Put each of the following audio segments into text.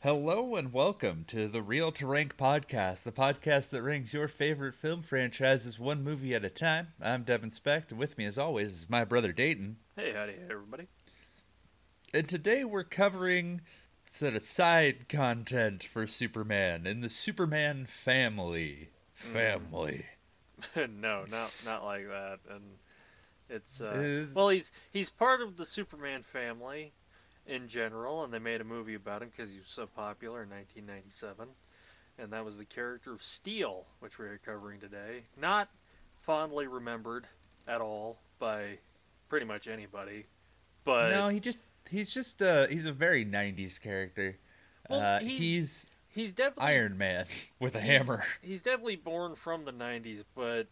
Hello and welcome to the Real to Rank podcast, the podcast that ranks your favorite film franchises one movie at a time. I'm Devin Specht, and with me, as always, is my brother Dayton. Hey, howdy, everybody. And today we're covering sort of side content for Superman in the Superman family. Family. no, not not like that. And it's uh, Uh, well, he's he's part of the Superman family in general, and they made a movie about him because he was so popular in 1997, and that was the character of Steel, which we are covering today. Not fondly remembered at all by pretty much anybody, but no, he just he's just uh he's a very 90s character. Well, uh, he's- he's he's definitely Iron Man with a he's- hammer. He's definitely born from the 90s, but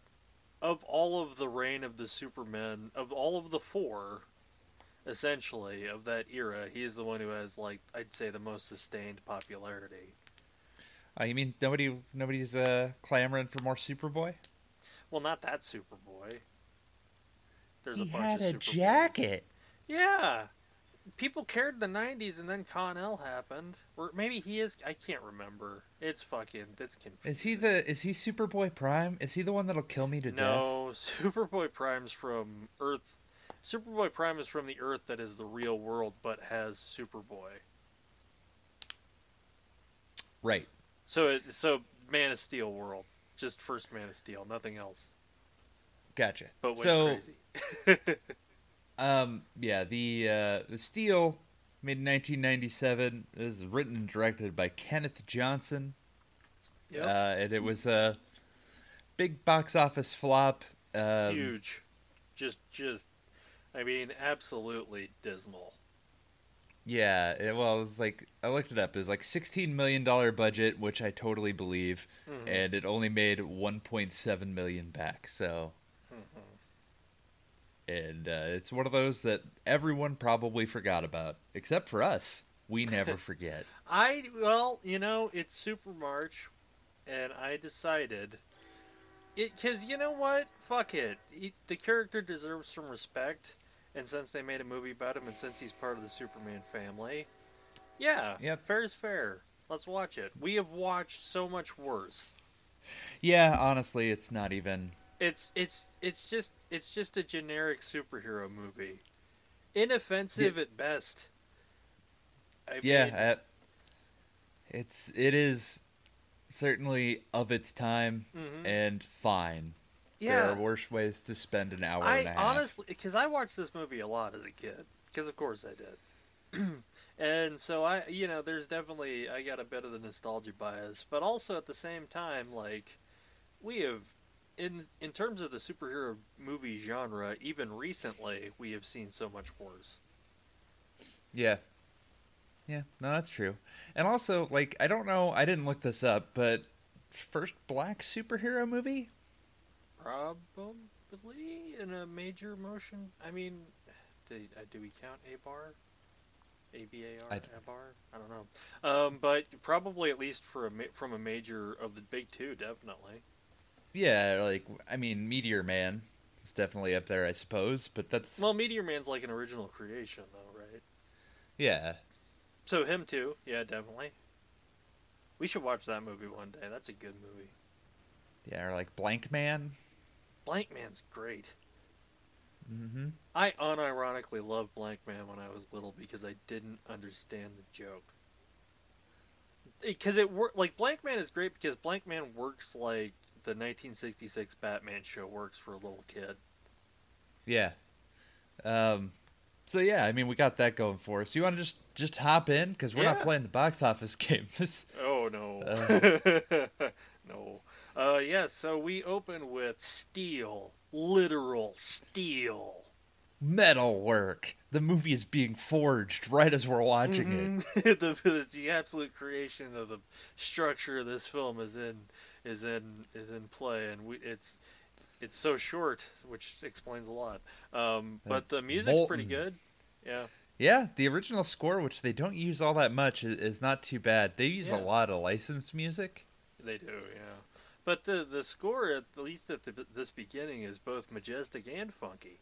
of all of the reign of the Supermen, of all of the four, essentially, of that era, he is the one who has, like, I'd say the most sustained popularity. Uh, you mean nobody nobody's uh clamoring for more Superboy? Well, not that Superboy. There's he a bunch had of a Superboys. jacket. Yeah. People cared in the 90s, and then Kon-El happened. Or maybe he is. I can't remember. It's fucking. It's confusing. Is he the is he Superboy Prime? Is he the one that'll kill me to death? No, Superboy Prime's from Earth. Superboy Prime is from the Earth that is the real world, but has Superboy. Right. So, it, so Man of Steel world, just first Man of Steel, nothing else. Gotcha. But went so crazy. um yeah, the uh the Steel made in 1997 is written and directed by Kenneth Johnson. Yep. Uh and it was a big box office flop. Um, Huge, just, just. I mean, absolutely dismal. Yeah, it, well, it was like I looked it up. It was like 16 million dollar budget, which I totally believe, Mhm. and it only made 1.7 million back. So, Mhm. and uh, it's one of those that everyone probably forgot about, except for us. We never forget. I well, you know, it's Super March, and I decided it because you know what? Fuck it. He, the character deserves some respect, and since they made a movie about him, and since he's part of the Superman family, yeah, Yep. fair is fair. Let's watch it. We have watched so much worse. yeah, honestly, it's not even. It's it's it's just it's just a generic superhero movie, inoffensive at best. I Yeah, mean, uh, it's it is certainly of its time mhm. and fine. Yeah. There are worse ways to spend an hour I and a half. honestly, because I watched this movie a lot as a kid, because of course I did, and so I, you know, there's definitely I got a bit of the nostalgia bias, but also at the same time, like we have, in in terms of the superhero movie genre, even recently, we have seen so much worse. Yeah. Yeah, no, that's true. And also, like, I don't know, I didn't look this up, but first black superhero movie? Probably in a major motion. I mean, do, uh, do we count a bar? A B A R I a bar? I don't know. Um, but probably at least for a ma- from a major of the big two, definitely. Yeah, like, I mean, Meteor Man is definitely up there, I suppose, but that's. Well, Meteor Man's like an original creation, though, right? yeah. So him too. Yeah, definitely. We should watch that movie one day. That's a good movie. Yeah, or like Blankman. Blankman's great. Mm hmm. I unironically loved Blankman when I was little because I didn't understand the joke. Because it worked like Blankman is great because Blankman works like the 1966 Batman show works for a little kid. Yeah. Um, so, yeah, I mean, we got that going for us. Do you want to just, just hop in? Because we're not playing the box office game. This. Oh no, no. Uh, yeah. So we open with steel, literal steel. Metal work. The movie is being forged right as we're watching it. Mhm. the, the the absolute creation of the structure of this film is in is in is in play, and we, it's it's so short, which explains a lot. Um, but It's the music's pretty good. Yeah, Yeah, the original score, which they don't use all that much, is, is not too bad. They use Yeah. a lot of licensed music. they do. Yeah, but the the score, at least at the, this beginning, is both majestic and funky.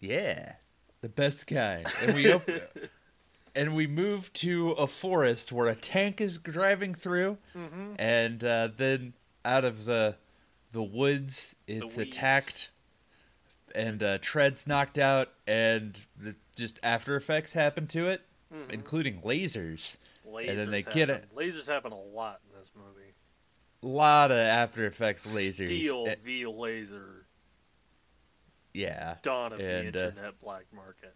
Yeah, the best kind. And we open and we move to a forest where a tank is driving through, Mm-hmm. and uh, then out of the the woods, it's weeds. attacked, and uh, Tread's knocked out, and the, just after effects happen to it, Mhm. including lasers. Lasers and then they happen. get it- Lasers happen a lot in this movie. A lot of After Effects lasers. Steel Eh, v laser. yeah. Dawn of And, the uh, internet black market.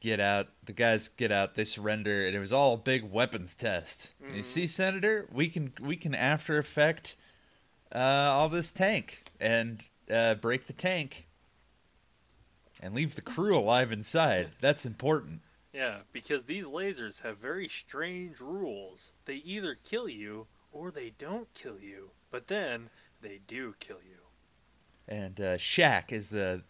get out. The guys get out. They surrender, and it was all a big weapons test. And You see, Senator, we can we can After Effect uh, all this tank and uh, break the tank and leave the crew alive inside. That's important. Yeah, because these lasers have very strange rules. They either kill you or they don't kill you. But then they do kill you. And uh, Shaq is the.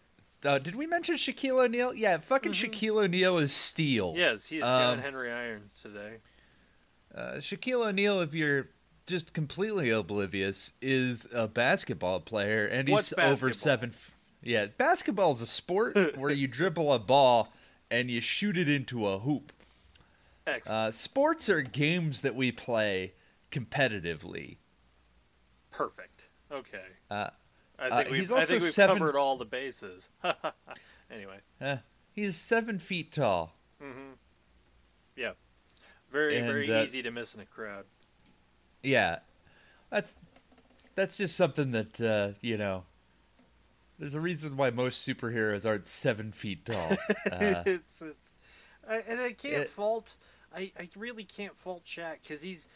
Uh, did we mention Shaquille O'Neal? Yeah, fucking Mhm. Shaquille O'Neal is steel. Yes, he is John Um, Henry Irons today. Uh, Shaquille O'Neal, if you're just completely oblivious, is a basketball player, and he's over seven. f- Yeah, basketball is a sport where you dribble a ball and you shoot it into a hoop. Excellent. Uh, sports are games that we play competitively. Perfect. Okay. Uh, I uh, think we've, he's I think we've seven- covered all the bases. anyway. uh, he's seven feet tall. Mm-hmm. Yeah. Very, And, very uh, easy to miss in a crowd. Yeah, that's that's just something that uh, you know. There's a reason why most superheroes aren't seven feet tall. Uh, it's, it's, I, and I can't it- fault. I, I really can't fault Shaq because he's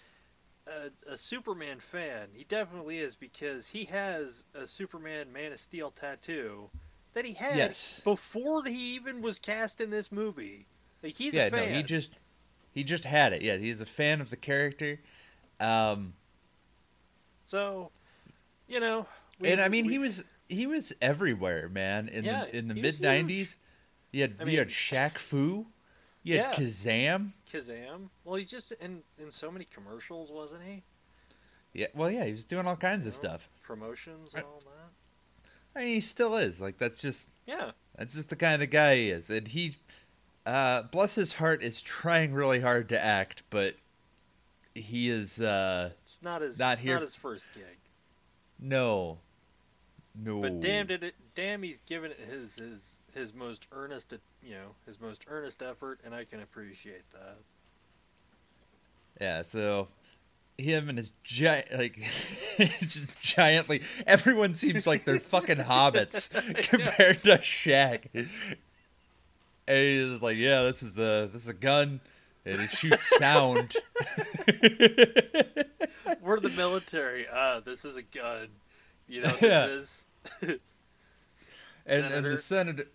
a, a Superman fan. He definitely is because he has a Superman Man of Steel tattoo that he had Yes. before he even was cast in this movie. Like he's yeah, a fan. no, he just he just had it. Yeah, he's a fan of the character. Um, so, you know. we- and I mean, we- he was he was everywhere, man. In Yeah, the in the mid '90s, he had I you had Shaq Fu, you had Yeah. Kazaam. Kazaam. Well, he's just in in so many commercials, wasn't he? Yeah, well, yeah, he was doing all kinds of No. stuff. Promotions and all that. I mean, he still is. Like that's just Yeah. That's just the kind of guy he is, and he, uh, bless his heart, is trying really hard to act, but he is uh, It's not his. Not it's here- not his first gig. no, no. But damn did it damn he's given it his his his most earnest you know, his most earnest effort and I can appreciate that. Yeah, so him and his giant, like, just giantly. Everyone seems like they're fucking hobbits compared to Shaq. And he's like, "Yeah, this is a this is a gun, and it shoots sound." We're the military. Ah, this is a gun. You know what Yeah. this is? and and the senator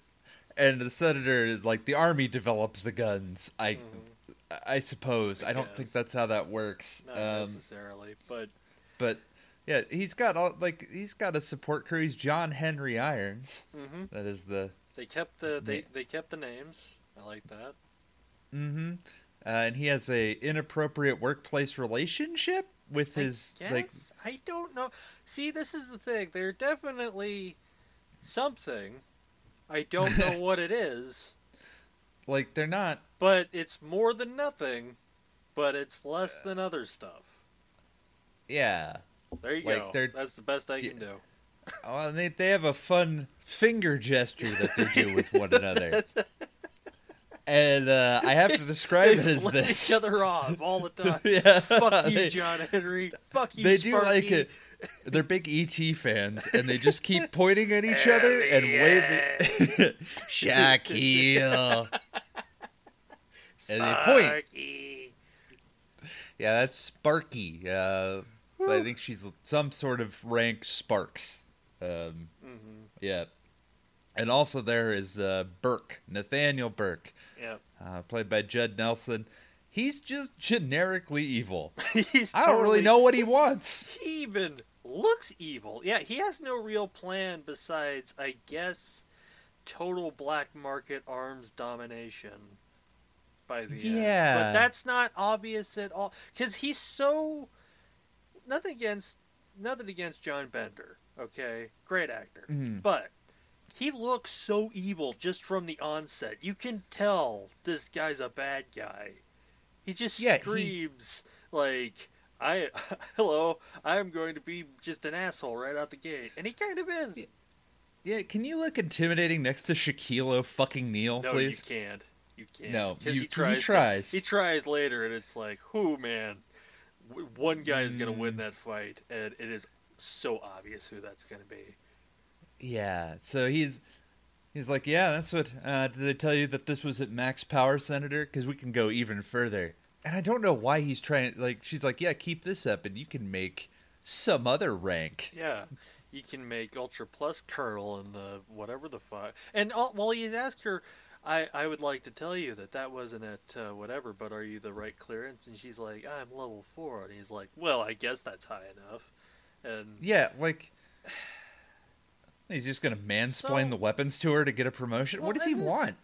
and the senator is like the army develops the guns i i suppose i, I don't think that's how that works Not um necessarily, but but yeah he's got all like he's got a support crew he's john henry irons hmm that is the they kept the they, they kept the names. I like that. mm-hmm uh, and he has a inappropriate workplace relationship with his I like I don't know. See, this is the thing. They're definitely something. I don't know what it is, like they're not but it's more than nothing. But it's less than other stuff. yeah There you Like, go. they're- That's the best I Yeah. can do. oh, and they, they have a fun finger gesture that they do with one another and uh, i have to describe they it as this each other off all the time. yeah Fuck you, John Henry. Fuck you, they do Sparky. like it. They're big ET fans, and they just keep pointing at each other and waving. Shaquille. And they point. Sparky. Yeah, that's Sparky. Uh, I think she's some sort of rank Sparks. Um, Mhm. yeah. And also there is uh, Burke, Nathaniel Burke, Yeah. uh, played by Judd Nelson. He's just generically evil. He's I don't really know what he wants. He even looks evil. Yeah, he has no real plan besides, I guess, total black market arms domination. By the end. Yeah. but that's not obvious at all because he's so. Nothing against, nothing against John Bender. Okay, great actor, Mhm. but he looks so evil just from the onset. You can tell this guy's a bad guy. He just Yeah, he- screams like, "I, hello, I'm going to be just an asshole right out the gate," and he kind of is. Yeah, can you look intimidating next to Shaquille fucking Neal, no, please? you can't. You can't. No, 'Cause you- he he tries. to- he tries later, and it's like, who man? One guy is going to win Mm. that fight, and it is so obvious who that's going to be. Yeah, so he's he's like, yeah, that's what. Uh, did they tell you that this was at max power, Senator? Because we can go even further. And I don't know why he's trying. Like, she's like, yeah, keep this up, and you can make some other rank. Yeah, you can make Ultra Plus Colonel and the whatever the fuck. And all, while he's asked her, I I would like to tell you that that wasn't at uh, whatever, but are you the right clearance? And she's like, I'm level four, and he's like, well, I guess that's high enough. And Yeah, like. He's just gonna mansplain So- the weapons to her to get a promotion. Well, what does he want?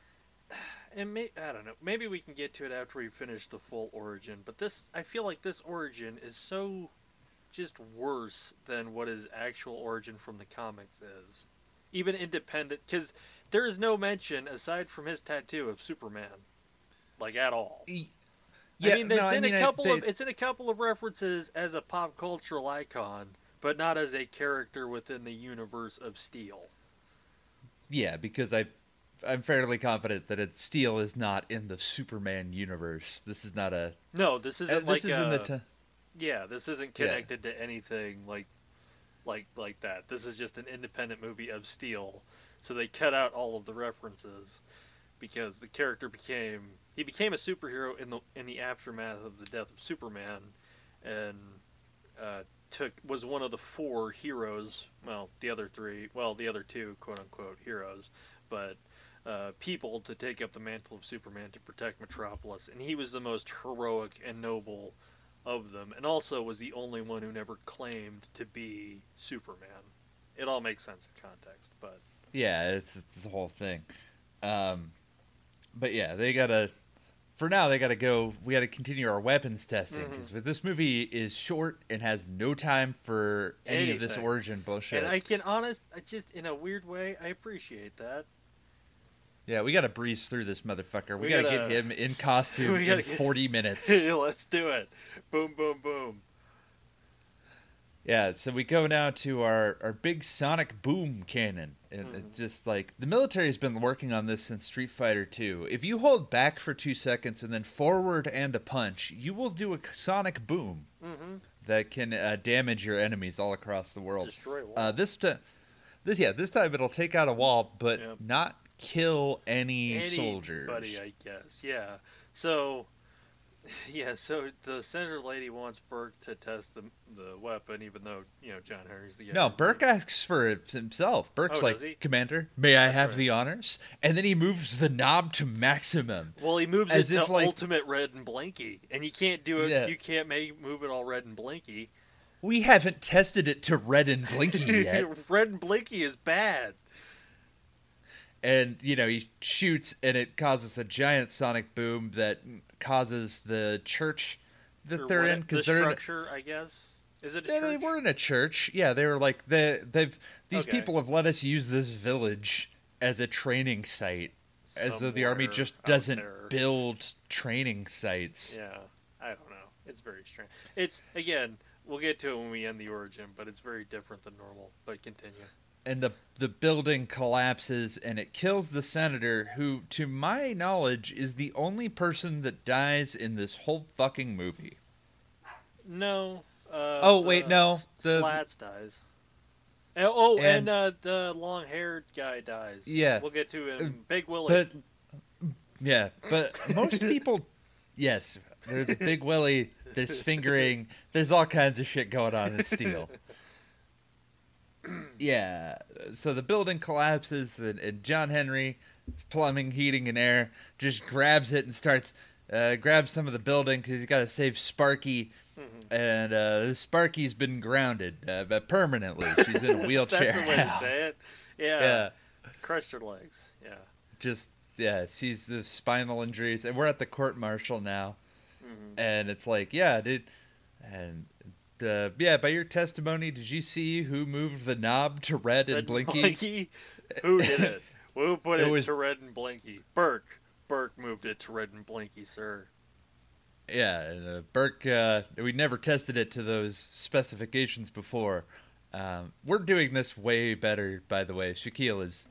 and may, I don't know. Maybe we can get to it after we finish the full origin. But this, I feel like this origin is so just worse than what his actual origin from the comics is. Even independent, because there is no mention aside from his tattoo of Superman, like at all. Y- I mean, no, it's I in mean, a I- couple they- of it's in a couple of references as a pop cultural icon, but not as a character within the universe of Steel. Yeah, because I, I'm fairly confident that it, Steel is not in the Superman universe. This is not a. No, this uh, isn't this like isn't a, the. T- Yeah, this isn't Yeah. connected to anything like like like that. This is just an independent movie of Steel. So they cut out all of the references because the character became he became a superhero in the in the aftermath of the death of Superman and uh, took was one of the four heroes, well, the other three, well, the other two quote unquote heroes, but uh, people to take up the mantle of Superman to protect Metropolis, and he was the most heroic and noble of them, and also was the only one who never claimed to be Superman. It all makes sense in context, but yeah, it's, it's the whole thing. Um, but yeah, they gotta. For now, they gotta go. We gotta continue our weapons testing mm-hmm. because this movie is short and has no time for any of this origin bullshit. and I can honest, just in a weird way, I appreciate that. yeah, we gotta breeze through this motherfucker. We, We gotta, gotta- get him in costume in get- forty minutes. Let's do it. Boom, boom, boom. Yeah, so we go now to our, our big sonic boom cannon. And Mhm. it's just like the military has been working on this since Street Fighter 2. If you hold back for two seconds and then forward and a punch, you will do a sonic boom Mm-hmm. that can uh, damage your enemies all across the world. Destroy wall. Uh, this time, this yeah, this time it'll take out a wall, but Yep. not kill any soldiers. Anybody, I guess. Yeah. So, yeah. So the senator lady wants Burke to test the the weapon, even though you know John Henry's the guy. No, Burke asks for it himself. Burke's Oh, like. Commander, may I have right. the honors? And then he moves the knob to maximum. Well, he moves it to like- ultimate red and blinky, and you can't do it. Yeah. You can't make move it all red and blinky. We haven't tested it to red and blinky yet. red and blinky is bad. And, you know, he shoots and it causes a giant sonic boom that causes the church that Or they're what- in because the they're in, structure, I guess. Is it a Yeah, they were in a church. Yeah, they were like they they've these Okay. people have let us use this village as a training site, as though the army just doesn't build training sites. Yeah, I don't know. It's very strange. It's again, we'll get to it when we end the origin, but it's very different than normal. But continue. And the the building collapses and it kills the senator, who, to my knowledge, is the only person that dies in this whole fucking movie. No. Uh, Oh, wait, no, the- Slats dies. And- oh, and, And- uh, the long-haired guy dies. Yeah. we'll get to him. Uh, Big Willie. But yeah, but most people, yes, there's a big Willie. There's fingering. There's all kinds of shit going on in Steel. Yeah, so the building collapses, and, and John Henry, plumbing, heating, and air, just grabs it and starts uh, grabs some of the building because he's got to save Sparky. Mhm. And uh, Sparky's been grounded uh, but permanently. She's in a wheelchair. That's the way to say it. Yeah. Yeah. Crushed her legs. Yeah. just yeah, she's the spinal injuries, and we're at the court martial now, hmm and it's like, yeah, dude, and uh, yeah, by your testimony, did you see who moved the knob to red and blinky? Who did it? Who put It it, was- to red and blinky? Burke. Burke moved it to red and blinky, sir. Yeah, uh, Burke. Uh, we never tested it to those specifications before. Um, we're doing this way better, by the way. Shaquille is,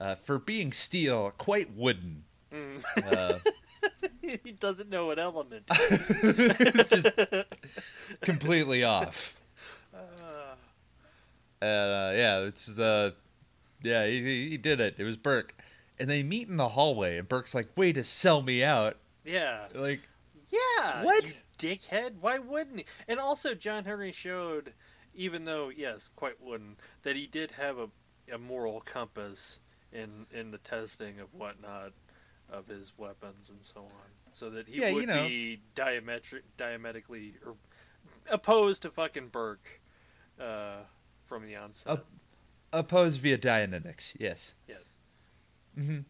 uh, for being steel, quite wooden. Mm. He doesn't know what element. it's just completely off. Uh, Uh, yeah, it's uh, yeah, he, he- he did it. It was Burke, and they meet in the hallway, and Burke's like, "Way to sell me out!" yeah. Like, Yeah. What? You dickhead. Why wouldn't he? And also, John Henry showed, even though, yes, quite wouldn't, that he did have a, a moral compass in, in the testing of whatnot of his weapons and so on. So that he Yeah, you would know. be diametric, diametrically or opposed to fucking Burke uh, from the onset. Up- opposed via Dianetics, yes. yes. Mm-hmm.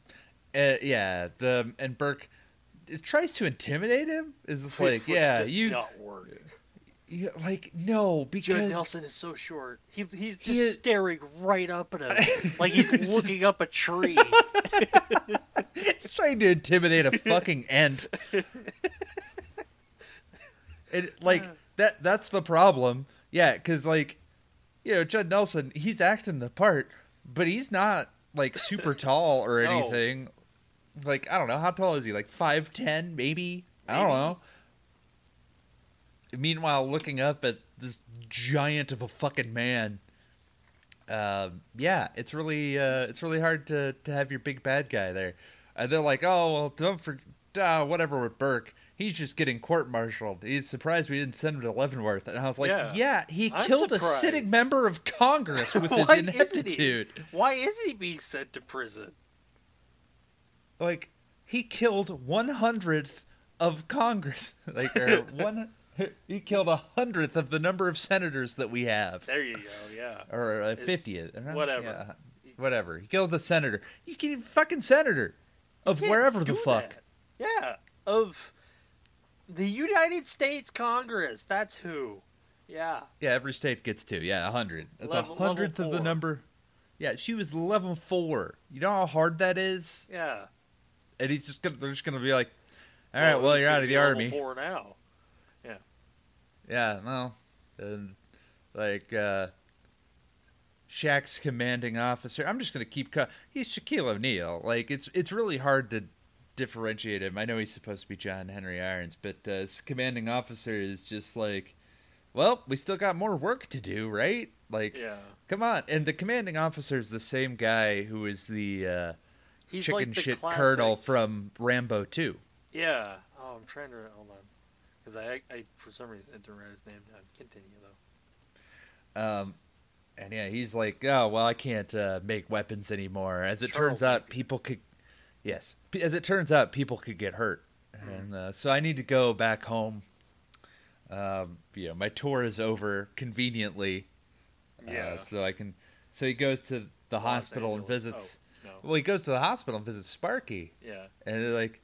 Uh, yeah, the and Burke it tries to intimidate him. Is like, yeah, you, not work. You like no because Nelson is so short. He he's just He is- staring right up at him, like he's looking up a tree. he's trying to intimidate a fucking ant. It like that. That's the problem. Yeah, because like, you know, Judd Nelson, he's acting the part, but he's not like super tall or No. anything. Like I don't know how tall is he? Like five ten, maybe. I don't know. Meanwhile, looking up at this giant of a fucking man. Um, yeah, it's really uh, it's really hard to, to have your big bad guy there. And they're like, oh well, don't for uh, whatever with Burke. He's just getting court-martialed. He's surprised we didn't send him to Leavenworth. And I was like, Yeah. yeah, he I'm killed surprised. a sitting member of Congress with his Why isn't he? ineptitude. Why isn't he being sent to prison? Like he killed one hundredth of Congress. Like or one, he killed a hundredth of the number of senators that we have. There you go. Yeah. or a fiftieth, uh-huh, whatever. yeah, whatever. He killed the senator. You can fucking senator of wherever the fuck. that. Yeah. Of the United States Congress. That's who. Yeah. Yeah, every state gets two. Yeah, a hundred. That's a hundredth of the number. Yeah, she was level four. You know how hard that is. Yeah. And he's just gonna. They're just gonna be like, all right, well, who's you're out of the army. Four now. Yeah, well, and like uh Shaq's commanding officer. I'm just gonna keep. Cu- he's Shaquille O'Neal. Like it's it's really hard to differentiate him. I know he's supposed to be John Henry Irons, but uh, his commanding officer is just like, well, we still got more work to do, right? Like, Yeah. come on. And the commanding officer is the same guy who is the uh, He's chicken like the shit classic, colonel from Rambo 2. Yeah. Oh, I'm trying to hold on, because I, I for some reason didn't write his name down. Continue though. Um, and yeah, he's like, oh well, I can't uh, make weapons anymore. As it Charles turns out, people could, yes, as it turns out, people could get hurt, and uh, so I need to go back home. Um, you know, my tour is over conveniently, Yeah. uh, so I can. So he goes to the Los hospital and visits. Oh, no. Well, he goes to the hospital and visits Sparky, Yeah. and they're like,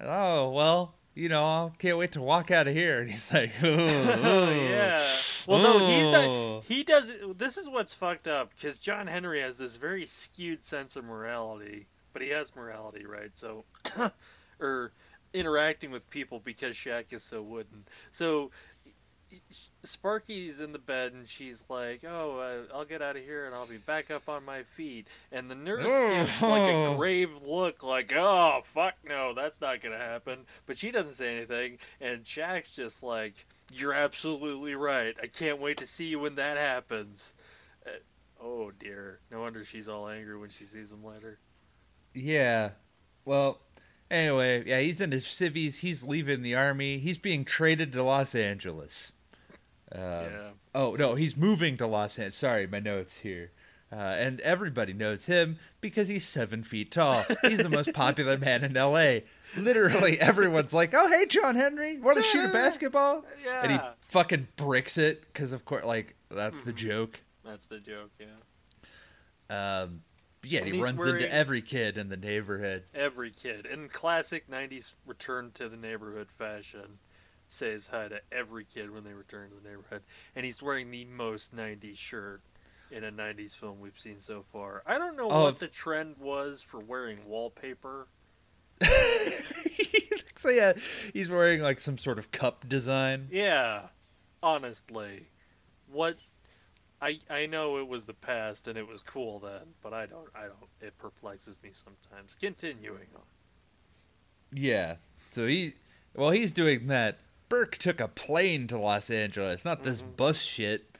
oh well, you know, I can't wait to walk out of here. And he's like, oh, yeah. Well, no, he's not. He does. This is what's fucked up because John Henry has this very skewed sense of morality, but he has morality, right? So, or interacting with people because Shaq is so wooden. So. Sparky's in the bed and she's like, "Oh, uh, I'll get out of here and I'll be back up on my feet." And the nurse gives like a Oh. grave look, like, "Oh, fuck no, that's not gonna happen." But she doesn't say anything, and Shaq's just like, "You're absolutely right. I can't wait to see you when that happens." Uh, oh dear, no wonder she's all angry when she sees him later. Yeah. Well, anyway, yeah, he's in his civvies. He's leaving the army. He's being traded to Los Angeles. Uh, yeah, Oh no, he's moving to Los Angeles. Sorry, my notes here. Uh, and everybody knows him because he's seven feet tall. He's the most popular man in L.A. Literally, everyone's like, "Oh, hey, John Henry, want to shoot a basketball?" yeah. And he fucking bricks it because, of course, like that's the Mhm. joke. That's the joke. Yeah. Um, yeah, And he runs into every kid in the neighborhood. Every kid in classic '90s return to the neighborhood fashion says hi to every kid when they return to the neighborhood, and he's wearing the most '90s shirt. in a '90s film we've seen so far. I don't know Oh, what if- the trend was for wearing wallpaper. like a, he's wearing like some sort of cup design. Yeah, honestly, what I I know it was the past and it was cool then, but I don't I don't. It perplexes me sometimes. Continuing on. Yeah. So he, well, he's doing that. Burke took a plane to Los Angeles, not this Mhm. bus shit.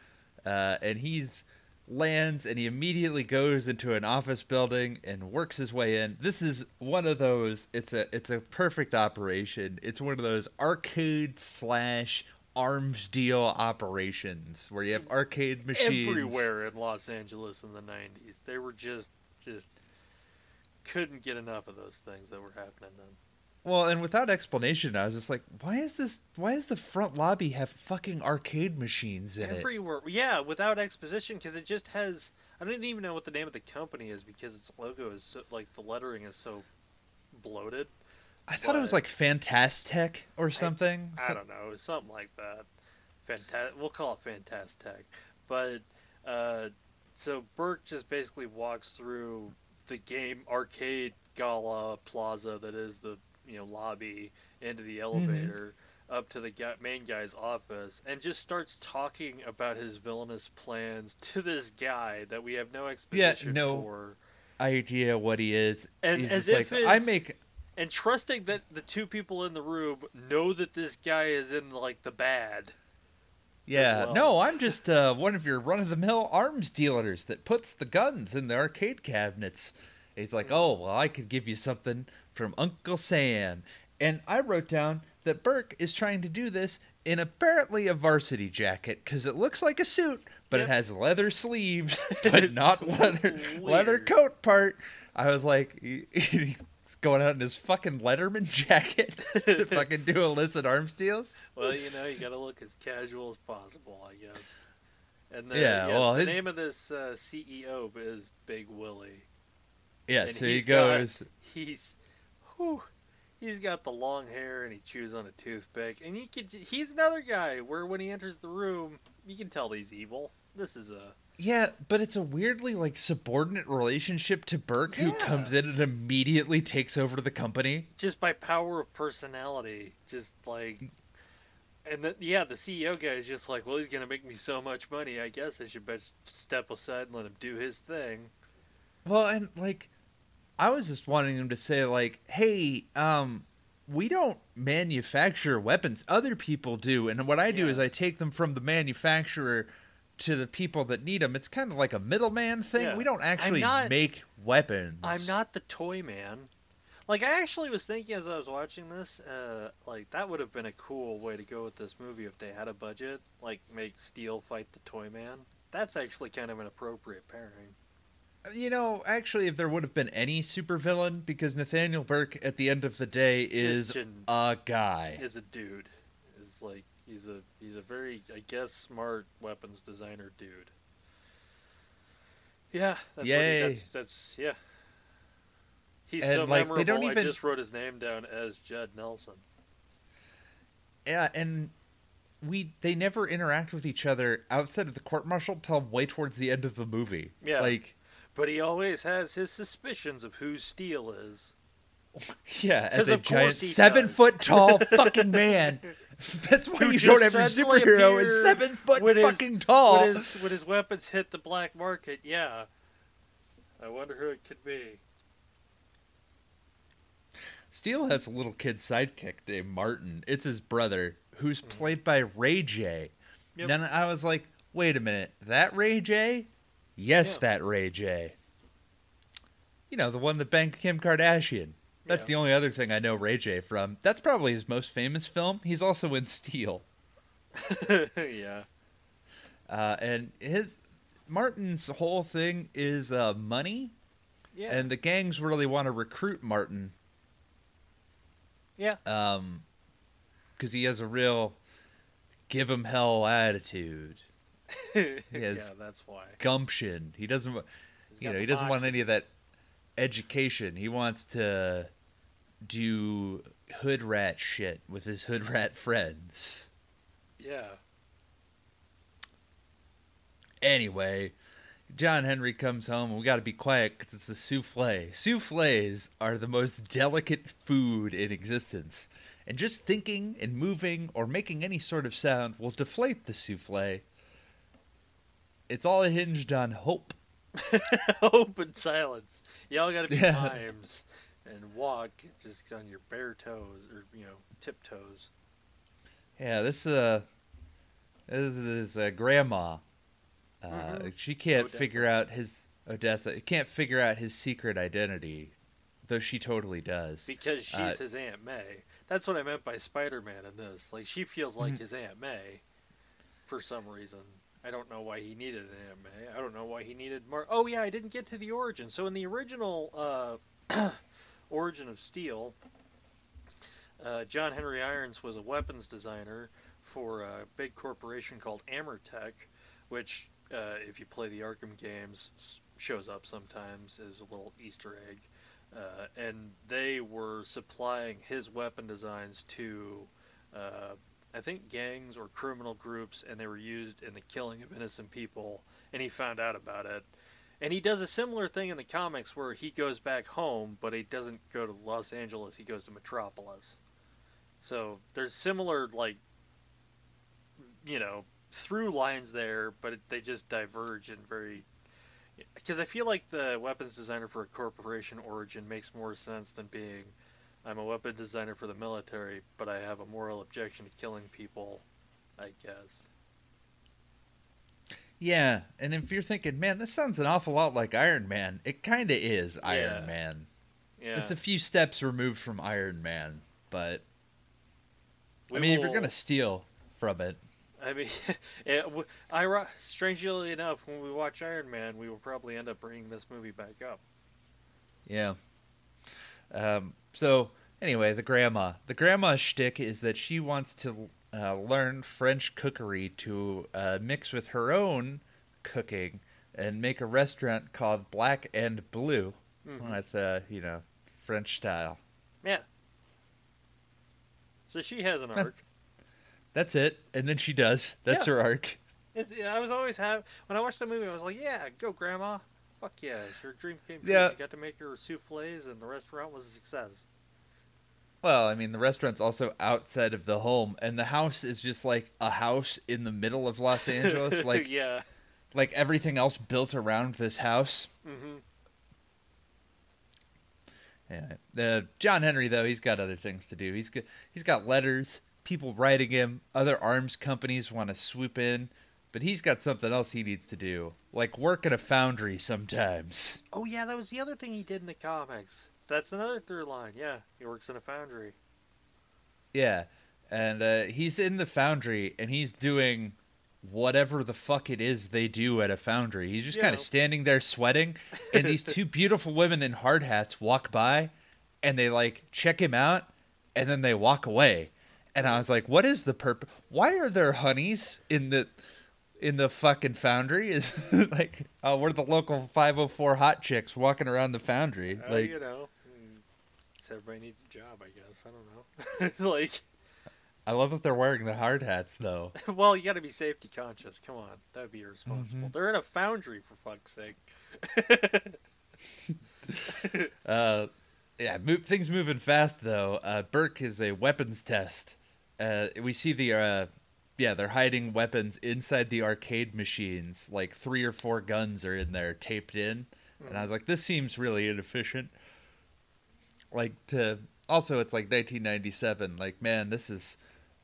Uh, and he's lands and he immediately goes into an office building and works his way in. This is one of those. It's a it's a perfect operation. It's one of those arcade slash arms deal operations where you have arcade machines everywhere in Los Angeles in the '90s. They were just just couldn't get enough of those things that were happening then. Well, and without explanation, I was just like, why is this? Why does the front lobby have fucking arcade machines in it? Everywhere, yeah, without exposition, because it just has. I don't even know what the name of the company is because its logo is so, like the lettering is so bloated. I thought it was like Fantastech or something. I So- don't know, something like that. Fanta- we'll call it Fantastic. But uh, so Burke just basically walks through the game arcade gala plaza that is the you know lobby into the elevator up to the guy, main guy's office and just starts talking about his villainous plans to this guy that we have no exposition no. for idea what he is. And He's as if like, I make. and trusting that the two people in the room know that this guy is in like the bad Yeah, well. no, I'm just uh, one of your run of the mill arms dealers that puts the guns in the arcade cabinets. He's like, oh, well, I could give you something from Uncle Sam. And I wrote down that Burke is trying to do this in apparently a varsity jacket because it looks like a suit, but Yep. it has leather sleeves, but not leather leather coat part. I was like, he's going out in his fucking Letterman jacket to fucking do illicit arms deals. Well, you know, you got to look as casual as possible, I guess. And the, Yeah, yes, well, the his- name of this uh, CEO is Big Willie. Yeah, And so he he's got- goes. He's, whew, he's got the long hair and he chews on a toothpick. And he could, he's another guy where when he enters the room, you can tell he's evil. This is a Yeah, but it's a weirdly like subordinate relationship to Burke, who comes in and immediately takes over the company. just by power of personality, just like. And the, yeah, the CEO guy is just like, well, he's gonna make me so much money. I guess I should best step aside and let him do his thing. Well, and like, I was just wanting him to say like, "Hey, um, we don't manufacture weapons; other people do, and what I do Yeah. is I take them from the manufacturer." To the people that need them, it's kind of like a middleman thing. Yeah. We don't actually not- make weapons. I'm not the toy man. Like I actually was thinking as I was watching this, uh, like that would have been a cool way to go with this movie if they had a budget, like make Steel fight the toy man. That's actually kind of an appropriate pairing. You know, actually, if there would have been any supervillain, because Nathaniel Burke at the end of the day is a guy. Is a dude. Is like he's a he's a very I guess smart weapons designer dude. Yeah, that's What Yay. he, that's, that's yeah. He's And, so like, they memorable. don't I just wrote his name down as Judd Nelson. Yeah, and we they never interact with each other outside of the court martial till way towards the end of the movie. Yeah. like But he always has his suspicions of who Steel is. Yeah, as a giant seven does. foot tall fucking man. That's why Who you don't your superhero is seven foot when his- fucking tall. When his when his weapons hit the black market, yeah. I wonder who it could be. Steel has a little kid sidekick named Martin. It's his brother, who's Mhm. played by Ray J. Yep. Then I was like, wait a minute, that Ray J? Yes, Yeah. that Ray J. You know, the one that banged Kim Kardashian. That's Yeah. the only other thing I know Ray J from. That's probably his most famous film. He's also in Steel. yeah. Uh, and his Martin's whole thing is uh, money, Yeah. and the gangs really want to recruit Martin yeah. um because he has a real give him hell attitude yeah, has- that's why. gumption he doesn't you know he doesn't want any of that education he wants to do hood rat shit with his hood rat friends Yeah. anyway John Henry comes home and we got to be quiet because it's the souffle. Souffles are the most delicate food in existence. And just thinking and moving or making any sort of sound will deflate the souffle. It's all hinged on hope. hope and silence. Y'all gotta be Yeah. mimes and walk just on your bare toes or you know tiptoes. Yeah, this uh, this is uh, grandma. Uh, Mhm. She can't Odessa. figure out his Odessa. Can't figure out his secret identity, though she totally does. Because she's Uh, his Aunt May. That's what I meant by Spider Man in this. Like she feels like Mhm. his Aunt May for some reason. I don't know why he needed an Aunt May. I don't know why he needed more. Oh yeah, I didn't get to the origin. So in the original uh, Origin of Steel, uh, John Henry Irons was a weapons designer for a big corporation called AmerTek, which, uh, if you play the Arkham games, shows up sometimes as a little Easter egg. Uh, and they were supplying his weapon designs to, uh, I think, gangs or criminal groups, and they were used in the killing of innocent people. And he found out about it. And he does a similar thing in the comics where he goes back home, but he doesn't go to Los Angeles, he goes to Metropolis. So there's similar, like, you know, through lines there, but they just diverge in very. Because I feel like the weapons designer for a corporation origin makes more sense than being, I'm a weapon designer for the military, but I have a moral objection to killing people, I guess. Yeah, and if you're thinking, man, this sounds an awful lot like Iron Man, it kind of is Iron Yeah. Man. Yeah. It's a few steps removed from Iron Man, but I We mean, if you're gonna steal from it, I mean, it, I, strangely enough, when we watch Iron Man, we will probably end up bringing this movie back up. yeah. Um, so anyway, the grandma, the grandma shtick is that she wants to uh, learn French cookery to uh, mix with her own cooking and make a restaurant called Black and Blue Mhm. with uh, you know French style. Yeah. So she has an arc. That's it, and then she does. That's Yeah. her arc. It's, I was always have when I watched the movie, I was like, "Yeah, go, Grandma! Fuck yeah, it's your dream came true. Yeah. She got to make her souffles, and the restaurant was a success." Well, I mean, the restaurant's also outside of the home, and the house is just like a house in the middle of Los Angeles, like yeah. like everything else built around this house. hmm Yeah. Uh, John Henry, though, he's got other things to do. He's got he's got letters, people writing him, other arms companies want to swoop in, but he's got something else he needs to do, like work at a foundry sometimes. Oh yeah, that was the other thing he did in the comics. That's another through line. Yeah, he works in a foundry. Yeah, and uh, he's in the foundry and he's doing whatever the fuck it is they do at a foundry. He's just Yeah. kind of standing there sweating, and these two beautiful women in hard hats walk by, and they like check him out, and then they walk away. And I was like, "What is the purpose? Why are there honeys in the in the fucking foundry? Is like, oh, we're the local 504 hot chicks walking around the foundry. Uh, like, you know, mm, so everybody needs a job, I guess. I don't know. like, I love that they're wearing the hard hats though. well, you got to be safety conscious. Come on, that would be irresponsible. Mhm. They're in a foundry for fuck's sake. Uh, yeah, things moving fast though. Uh, Burke is a weapons test. Uh, we see the uh, yeah, they're hiding weapons inside the arcade machines. Like three or four guns are in there taped in, and I was like, this seems really inefficient. Like to also, it's like 1997. Like man, this is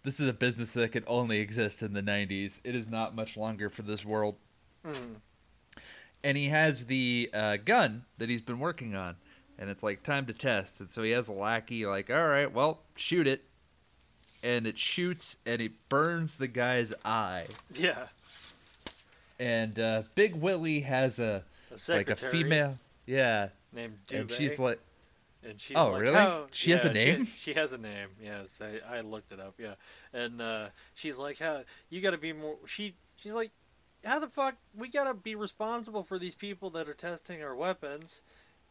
this is a business that could only exist in the 90s. It is not much longer for this world Mm. and he has the uh, gun that he's been working on, and it's like time to test. And so he has a lackey, like, all right, well, shoot it, and it shoots and it burns the guy's eye. Yeah, And uh, Big Willie has a a like a female, yeah, named and she's like, And she's Oh, like, really? "How-" She has a name? She, she has a name. Yes, I, I looked it up. Yeah, and uh, she's like, "How you got to be more?" She she's like, "How the fuck we got to be responsible for these people that are testing our weapons?"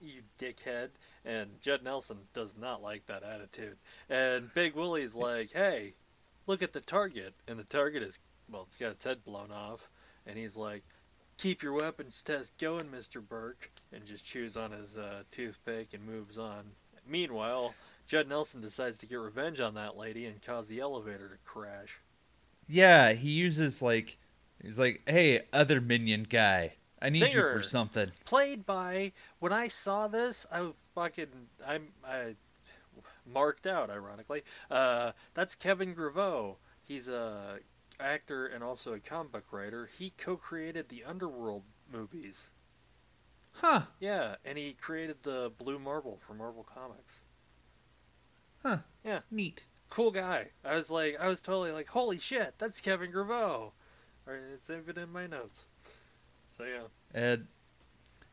You dickhead. And Judd Nelson does not like that attitude. And Big Willie's like, "Hey, look at the target." And the target is well, it's got its head blown off. And he's like, keep your weapons test going, Mister Burke, and just chews on his uh, toothpick and moves on. Meanwhile, Judd Nelson decides to get revenge on that lady and cause the elevator to crash. Yeah, he uses like he's like, "Hey, other minion guy, I need you for something." Played by when I saw this, I fucking I'm I marked out. Ironically, uh, that's Kevin Grevioux. He's a actor and also a comic book writer. He co-created the Underworld movies. Huh? Yeah, and he created the Blue Marvel for Marvel Comics. Huh? Yeah. Neat. Cool guy. I was like, I was totally like, holy shit, that's Kevin Grevioux. Or it's even in my notes. So yeah. And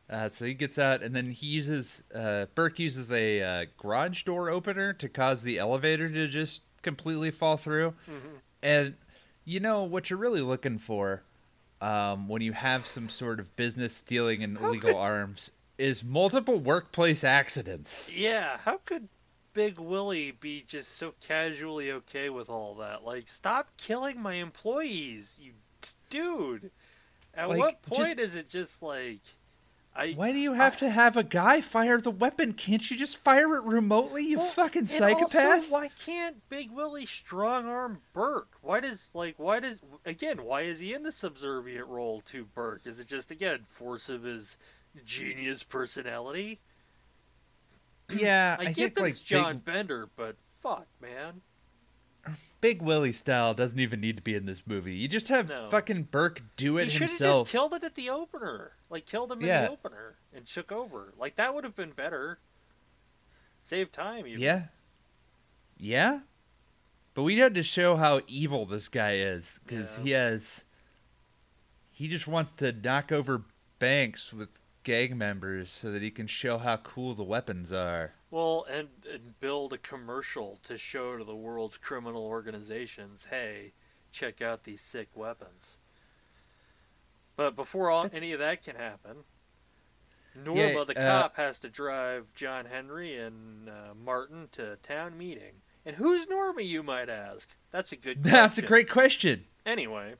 uh, so he gets out, and then he uses uh, Burke uses a uh, garage door opener to cause the elevator to just completely fall through. hmm And you know what you're really looking for um, when you have some sort of business stealing and illegal could- arms is multiple workplace accidents. Yeah, how could Big Willie be just so casually okay with all that? Like, stop killing my employees, you d- dude. At Like, what just- point is it just like, I Why do you have to have a guy fire the weapon? Can't you just fire it remotely, you Well, fucking and psychopath? Also, why can't Big Willie strong arm Burke? Why does like why does again why is he in the subservient role to Burke? Is it just again force of his genius personality? yeah, I, I, get think that like it's John Big, Bender, but fuck, man. Big Willie style doesn't even need to be in this movie. You just have No. fucking Burke do He it should have just himself. killed it at the opener. Like killed him in Yeah. the opener and took over. Like that would have been better. Save time. Even. Yeah. Yeah. But we had to show how evil this guy is because Yeah. he has. He just wants to knock over banks with gang members so that he can show how cool the weapons are. Well, and, and build a commercial to show to the world's criminal organizations, hey, check out these sick weapons. But before all, any of that can happen, Norma Yeah, the uh, cop has to drive John Henry and uh, Martin to a town meeting. And who's Norma, you might ask? That's a good question. That's a great question. Anyway,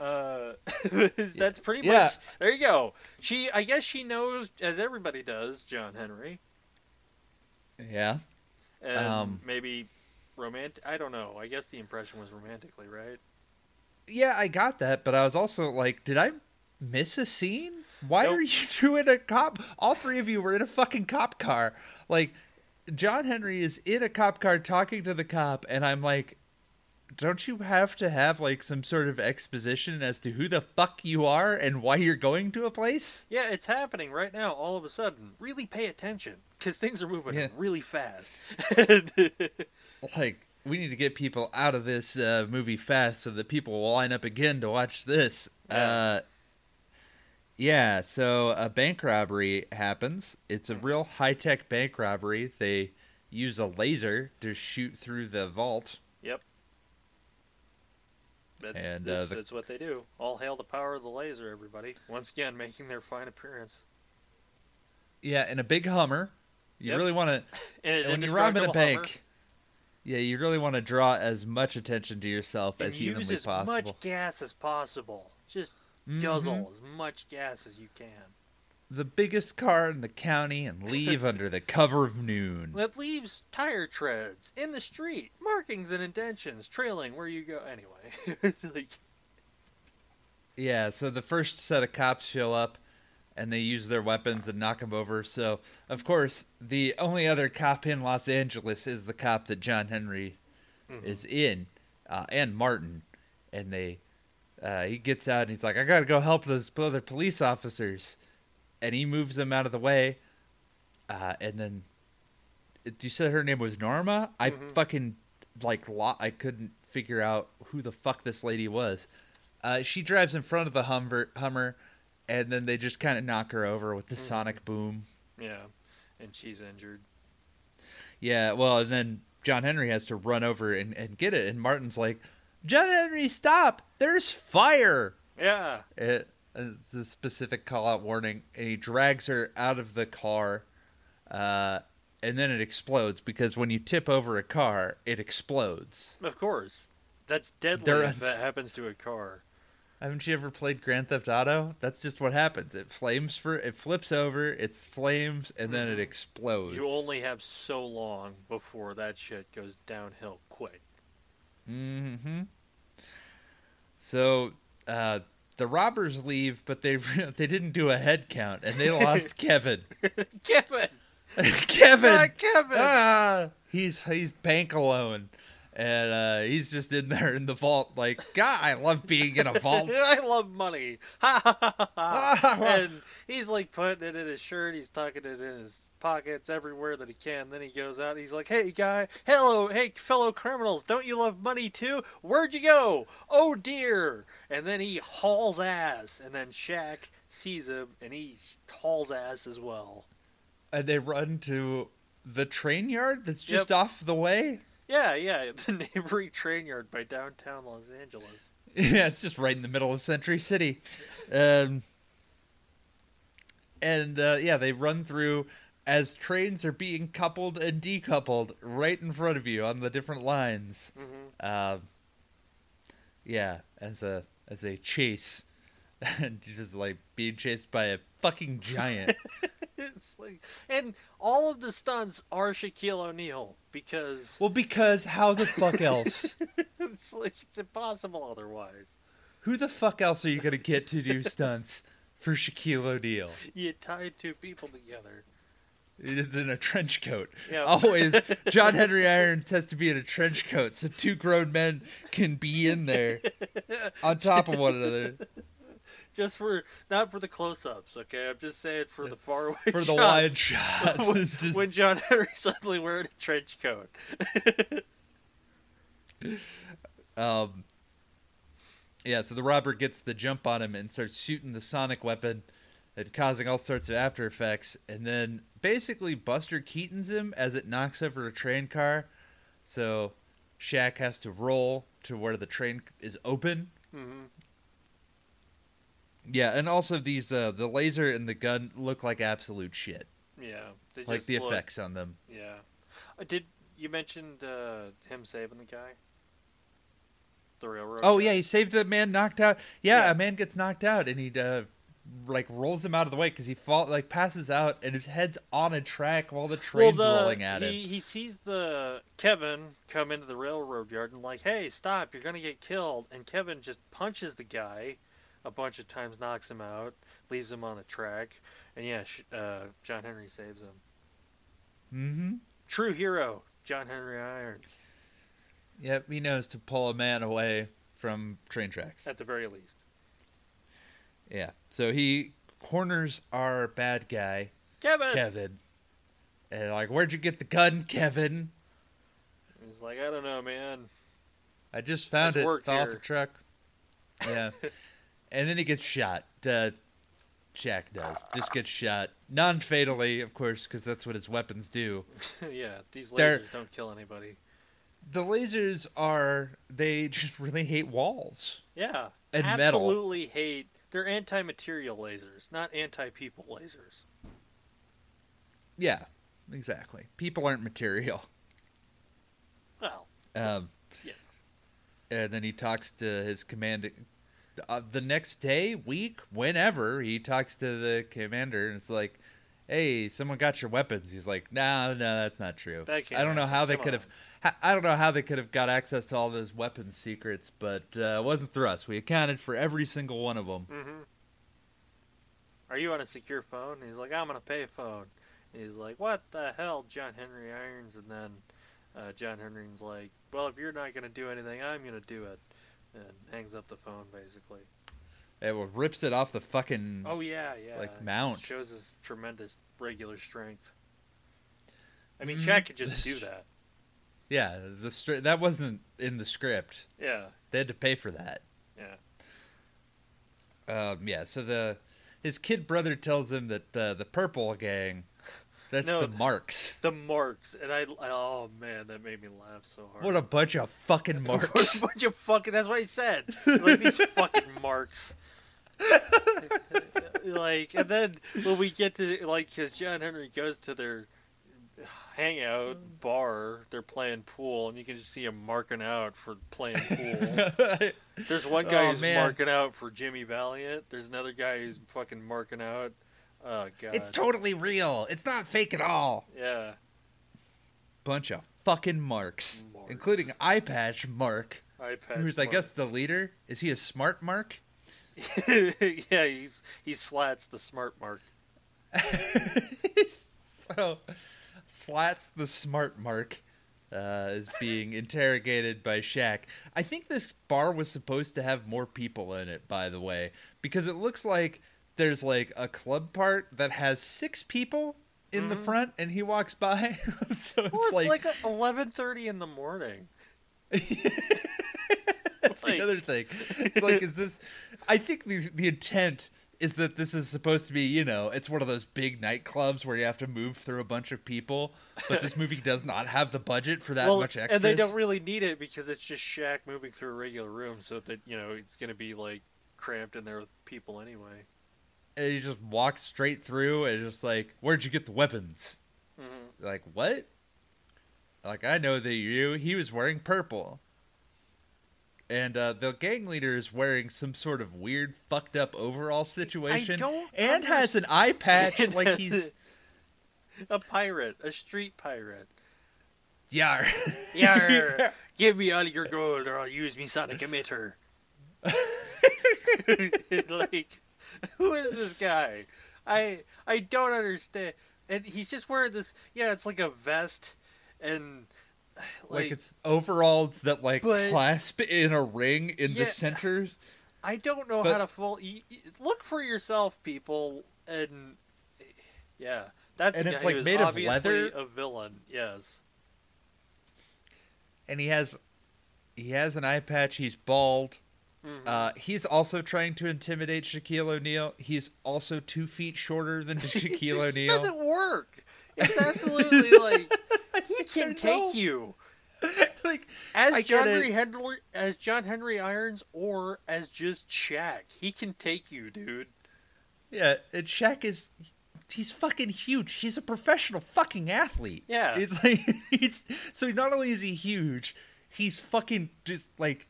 uh, that's pretty Yeah. much. There you go. She, I guess, she knows, as everybody does, John Henry, Yeah. and Um, maybe romantic. I don't know. I guess the impression was romantically, right? Yeah, I got that, but I was also like, did I miss a scene? Why Nope. are you doing a cop? All three of you were in a fucking cop car. Like, John Henry is in a cop car talking to the cop, and I'm like, don't you have to have like some sort of exposition as to who the fuck you are and why you're going to a place? Yeah, it's happening right now. All of a sudden, really pay attention because things are moving Yeah. really fast. Like, we need to get people out of this uh, movie fast so that people will line up again to watch this. Yeah. Uh, yeah, so a bank robbery happens. It's a real high tech bank robbery. They use a laser to shoot through the vault. yep. That's, And, uh, the- that's what they do. All hail the power of the laser, everybody. Once again, making their fine appearance. Yeah, in a big Hummer. You Yep. really want to And when you're robbing a bank. Yeah, you really want to draw as much attention to yourself Hummer, as and use as possible. much gas as possible. Just Mhm. guzzle as much gas as you can. the biggest car in the county and leave under the cover of noon. That leaves tire treads in the street, markings and indentions trailing where you go. Anyway, it's like, Yeah, so the first set of cops show up and they use their weapons and knock him over. So, of course, the only other cop in Los Angeles is the cop that John Henry mhm. is in, uh, and Martin. And they, uh, he gets out and he's like, I gotta go help those other police officers. And he moves them out of the way. Uh, and then, you said her name was Norma? I Mhm. fucking, like, lo- I couldn't figure out who the fuck this lady was. Uh, she drives in front of the Hummer, Hummer, and then they just kind of knock her over with the Mhm. sonic boom. yeah, and she's injured. Yeah, well, and then John Henry has to run over and, and get it, and Martin's like, John Henry, stop! There's fire! Yeah, It, it's a specific call out warning, and he drags her out of the car, uh, and then it explodes because when you tip over a car, it explodes. of course. That's deadly There if is- that happens to a car. Haven't you ever played Grand Theft Auto? That's just what happens. It flames for it flips over, it's flames, and then it Mhm. explodes. You only have so long before that shit goes downhill quick. Mm-hmm. So uh, the robbers leave, but they they didn't do a head count, and they lost Kevin. Kevin, Kevin, not Kevin. ah, he's he's bank alone, and uh, he's just in there in the vault. Like, God, I love being in a vault. I love money. Ha ha ha ha. and he's like putting it in his shirt. He's tucking it in his pockets everywhere that he can. Then he goes out. He's like, "Hey guy, hello, hey fellow criminals, don't you love money too? Where'd you go? Oh dear!" And then he hauls ass. And then Shaq sees him, and he hauls ass as well. and they run to the train yard that's just Yep. off the way. Yeah, yeah, the neighboring train yard by downtown Los Angeles. Yeah, it's just right in the middle of Century City. Um, and uh, yeah, they run through as trains are being coupled and decoupled right in front of you on the different lines. hmm Um, yeah, as a as a chase, and just like being chased by a fucking giant. it's like, and all of the stunts are Shaquille O'Neal because well, because how the fuck else? it's like it's impossible otherwise. Who the fuck else are you gonna get to do stunts for Shaquille O'Neal? You tie two people together. It's in a trench coat. Yeah. Always, John Henry Irons has to be in a trench coat so two grown men can be in there on top of one another Just for not for the close-ups, okay? I'm just saying for the far away for the shots. wide shots. when, just- when John Henry suddenly wearing a trench coat. um, yeah, so the robber gets the jump on him and starts shooting the sonic weapon and causing all sorts of after effects. And then basically Buster Keaton's him as it knocks over a train car. So Shaq has to roll to where the train is open. hmm Yeah, and also these uh, the laser and the gun look like absolute shit. Yeah, they Like the look- effects on them. Yeah. Uh, did you mentioned uh, him saving the guy? The railroad. Oh guy? yeah, he saved the man knocked out. Yeah, Yeah. a man gets knocked out and he uh, like rolls him out of the way because he fall like passes out and his head's on a track while the train's well, the, rolling at he, him. He sees the Kevin come into the railroad yard and like, hey, stop! You're gonna get killed. And Kevin just punches the guy a bunch of times, knocks him out, leaves him on the track, and yeah, sh- uh, John Henry saves him. Mm-hmm. True hero, John Henry Irons, Yep, he knows to pull a man away from train tracks. at the very least. Yeah, so he corners our bad guy Kevin. Kevin, and like, where'd you get the gun, Kevin? He's like, I don't know, man. I just found it off the truck. Yeah, and then he gets shot. Uh, Shaq does just gets shot, non-fatally, of course, because that's what his weapons do. yeah, these They're- lasers don't kill anybody. The lasers are they just really hate walls Yeah, and metal. absolutely hate. They're anti-material lasers, not anti-people lasers. Yeah, exactly. People aren't material. Well, Um, Yeah. And then he talks to his commanding. Uh, the next day, week, whenever he talks to the commander, and it's like, "Hey, someone got your weapons." He's like, "No, no, that's not true. I don't know how they Come could have. I don't know how they could have got access to all those weapons secrets, but uh, it wasn't through us. We accounted for every single one of them. hmm Are you on a secure phone? He's like, I'm on a payphone. He's like, what the hell, John Henry Irons? And then uh, John Henry's like, well, if you're not gonna do anything, I'm gonna do it, and hangs up the phone basically. It rips it off the fucking. Oh yeah, yeah. Like mount. shows his tremendous regular strength. I mean, Mhm. Shaq could just do that. Yeah, the stri- that wasn't in the script. Yeah, They had to pay for that. yeah. Um, yeah, so the his kid brother tells him that uh, the purple gang, that's No, the marks. The marks, and I, oh man, that made me laugh so hard. What a bunch of fucking What marks. a bunch of fucking. That's what he said. Like these fucking marks. like, and then when we get to like, because John Henry goes to their hangout bar. They're playing pool, and you can just see him marking out for playing pool. There's one guy Oh, who's man. marking out for Jimmy Valiant. There's another guy who's fucking marking out. Oh god. it's totally real. It's not fake at all. yeah. Bunch of fucking marks, Marks. including eye patch Mark, who's I guess the leader. Is he a smart Mark? yeah, he's he slats the smart mark. so, Slats the smart mark uh, is being interrogated by Shaq. I think this bar was supposed to have more people in it, by the way, because it looks like there's like a club part that has six people in the Mhm. front, and he walks by. so it's, Well, it's like, like, eleven thirty in the morning. That's Like- the other thing. It's like, is this? I think the the intent is that this is supposed to be, you know, it's one of those big nightclubs where you have to move through a bunch of people, but this movie does not have the budget for that well, much extras. and they don't really need it because it's just Shaq moving through a regular room, so that you know it's gonna be like cramped in there with people anyway. And he just walks straight through and just like, where'd you get the weapons? hmm Like what? Like I know that you. He was wearing purple. And uh, the gang leader is wearing some sort of weird, fucked up overall situation, and has an eye patch like he's A pirate, a street pirate. Yar. Yar, give me all your gold or I'll use me sonic emitter. like, who is this guy? I I don't understand. And he's just wearing this. Yeah, it's like a vest, and like, like, it's overalls that like But- clasp in a ring in Yeah. the centers. I don't know but- how to full. Look for yourself, people, and yeah, that's And a it's, guy like, made of leather. a villain. Yes. And he has he has an eye patch, he's bald. Mhm. Uh, he's also trying to intimidate Shaquille O'Neal. He's also two feet shorter than Shaquille O'Neal. doesn't work. It's absolutely like he can take know. you like as I John Henry. Henry as John Henry Irons or as just Shaq. He can take you, dude. Yeah, and Shaq is he's fucking huge. He's a professional fucking athlete. Yeah. It's like he's so not only is he huge, he's fucking just like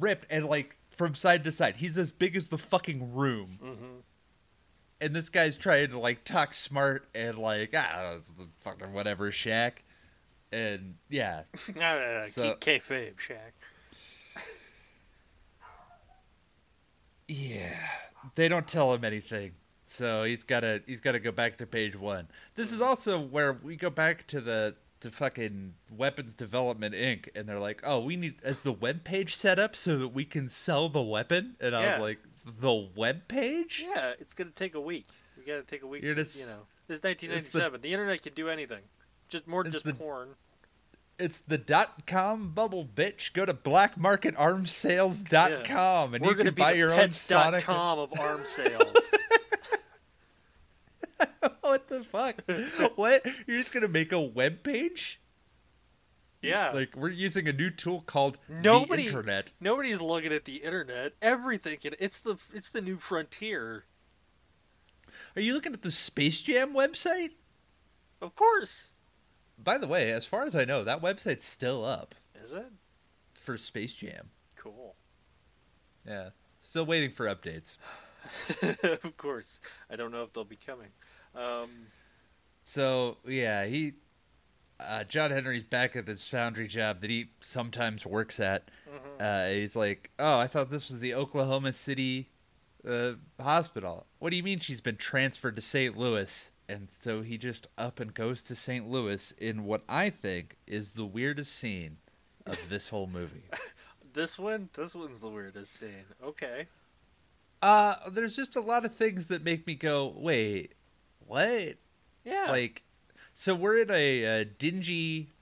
ripped and like from side to side. He's as big as the fucking room. Mm-hmm. And this guy's trying to like talk smart and like ah it's the fucking whatever Shaq. And yeah, no, no, no. So- Keep kayfabe, Shaq. Yeah, they don't tell him anything, so he's gotta he's gotta go back to page one. This is also where we go back to the to fucking Weapons Development Inc. and they're like, oh, we need is the web page set up so that we can sell the weapon, and I was like, the web page? Yeah, it's gonna take a week. We gotta take a week. You're to, just- you know, this is 1997. The, internet can do anything. Just more than just the- porn. It's the dot com bubble, bitch. Go to blackmarketarmsales.com and We're you can buy the your own Sonic. pets.com of arms sales. what the fuck? what? You're just gonna make a web page? yeah. Like we're using a new tool called Nobody- the internet. Nobody's looking at the internet. Everything. Can, it's the it's the new frontier. Are you looking at the Space Jam website? Of course. By the way, as far as I know, that website's still up Is it? for Space Jam. Cool. Yeah. Still waiting for updates. of course. I don't know if they'll be coming. Um, So, yeah, he uh, John Henry's back at this foundry job that he sometimes works at. mhm. Uh, he's like, "Oh, I thought this was the Oklahoma City uh, hospital. What do you mean she's been transferred to St. Louis?" And so he just up and goes to St. Louis in what I think is the weirdest scene of this whole movie. This one, this one's the weirdest scene. Okay. Uh, there's just a lot of things that make me go, "Wait, what?" Yeah. Like, so we're in a, a dingy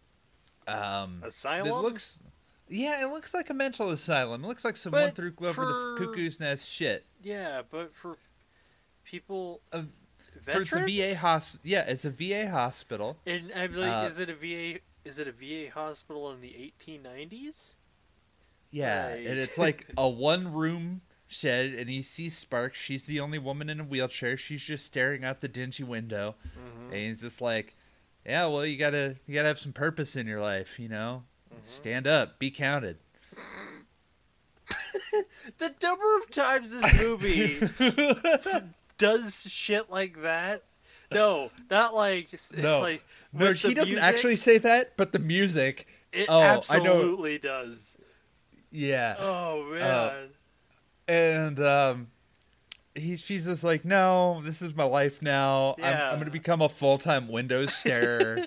um Asylum. It looks, yeah, it looks like a mental asylum. It looks like someone But threw over for- the cuckoo's nest shit. yeah, but for people, Uh, veterans. For it's a VA hospital. yeah, it's a VA hospital. And I'm like, Uh, is it a VA? Is it a VA hospital in the 1890s? Yeah, Right. and it's like a one room shed, and he sees Sparks. She's the only woman in a wheelchair. She's just staring out the dingy window, Mm-hmm. and he's just like, Yeah, well, you gotta you gotta have some purpose in your life, you know. Mm-hmm. Stand up, be counted. The number of times this movie does shit like that. No, not like No. like No, he doesn't music, actually say that, but the music, It Oh, I know. absolutely does. yeah. Oh man. Uh, and um, he's she's just like, no, this is my life now. I'm, I'm gonna become a full time Windows starer.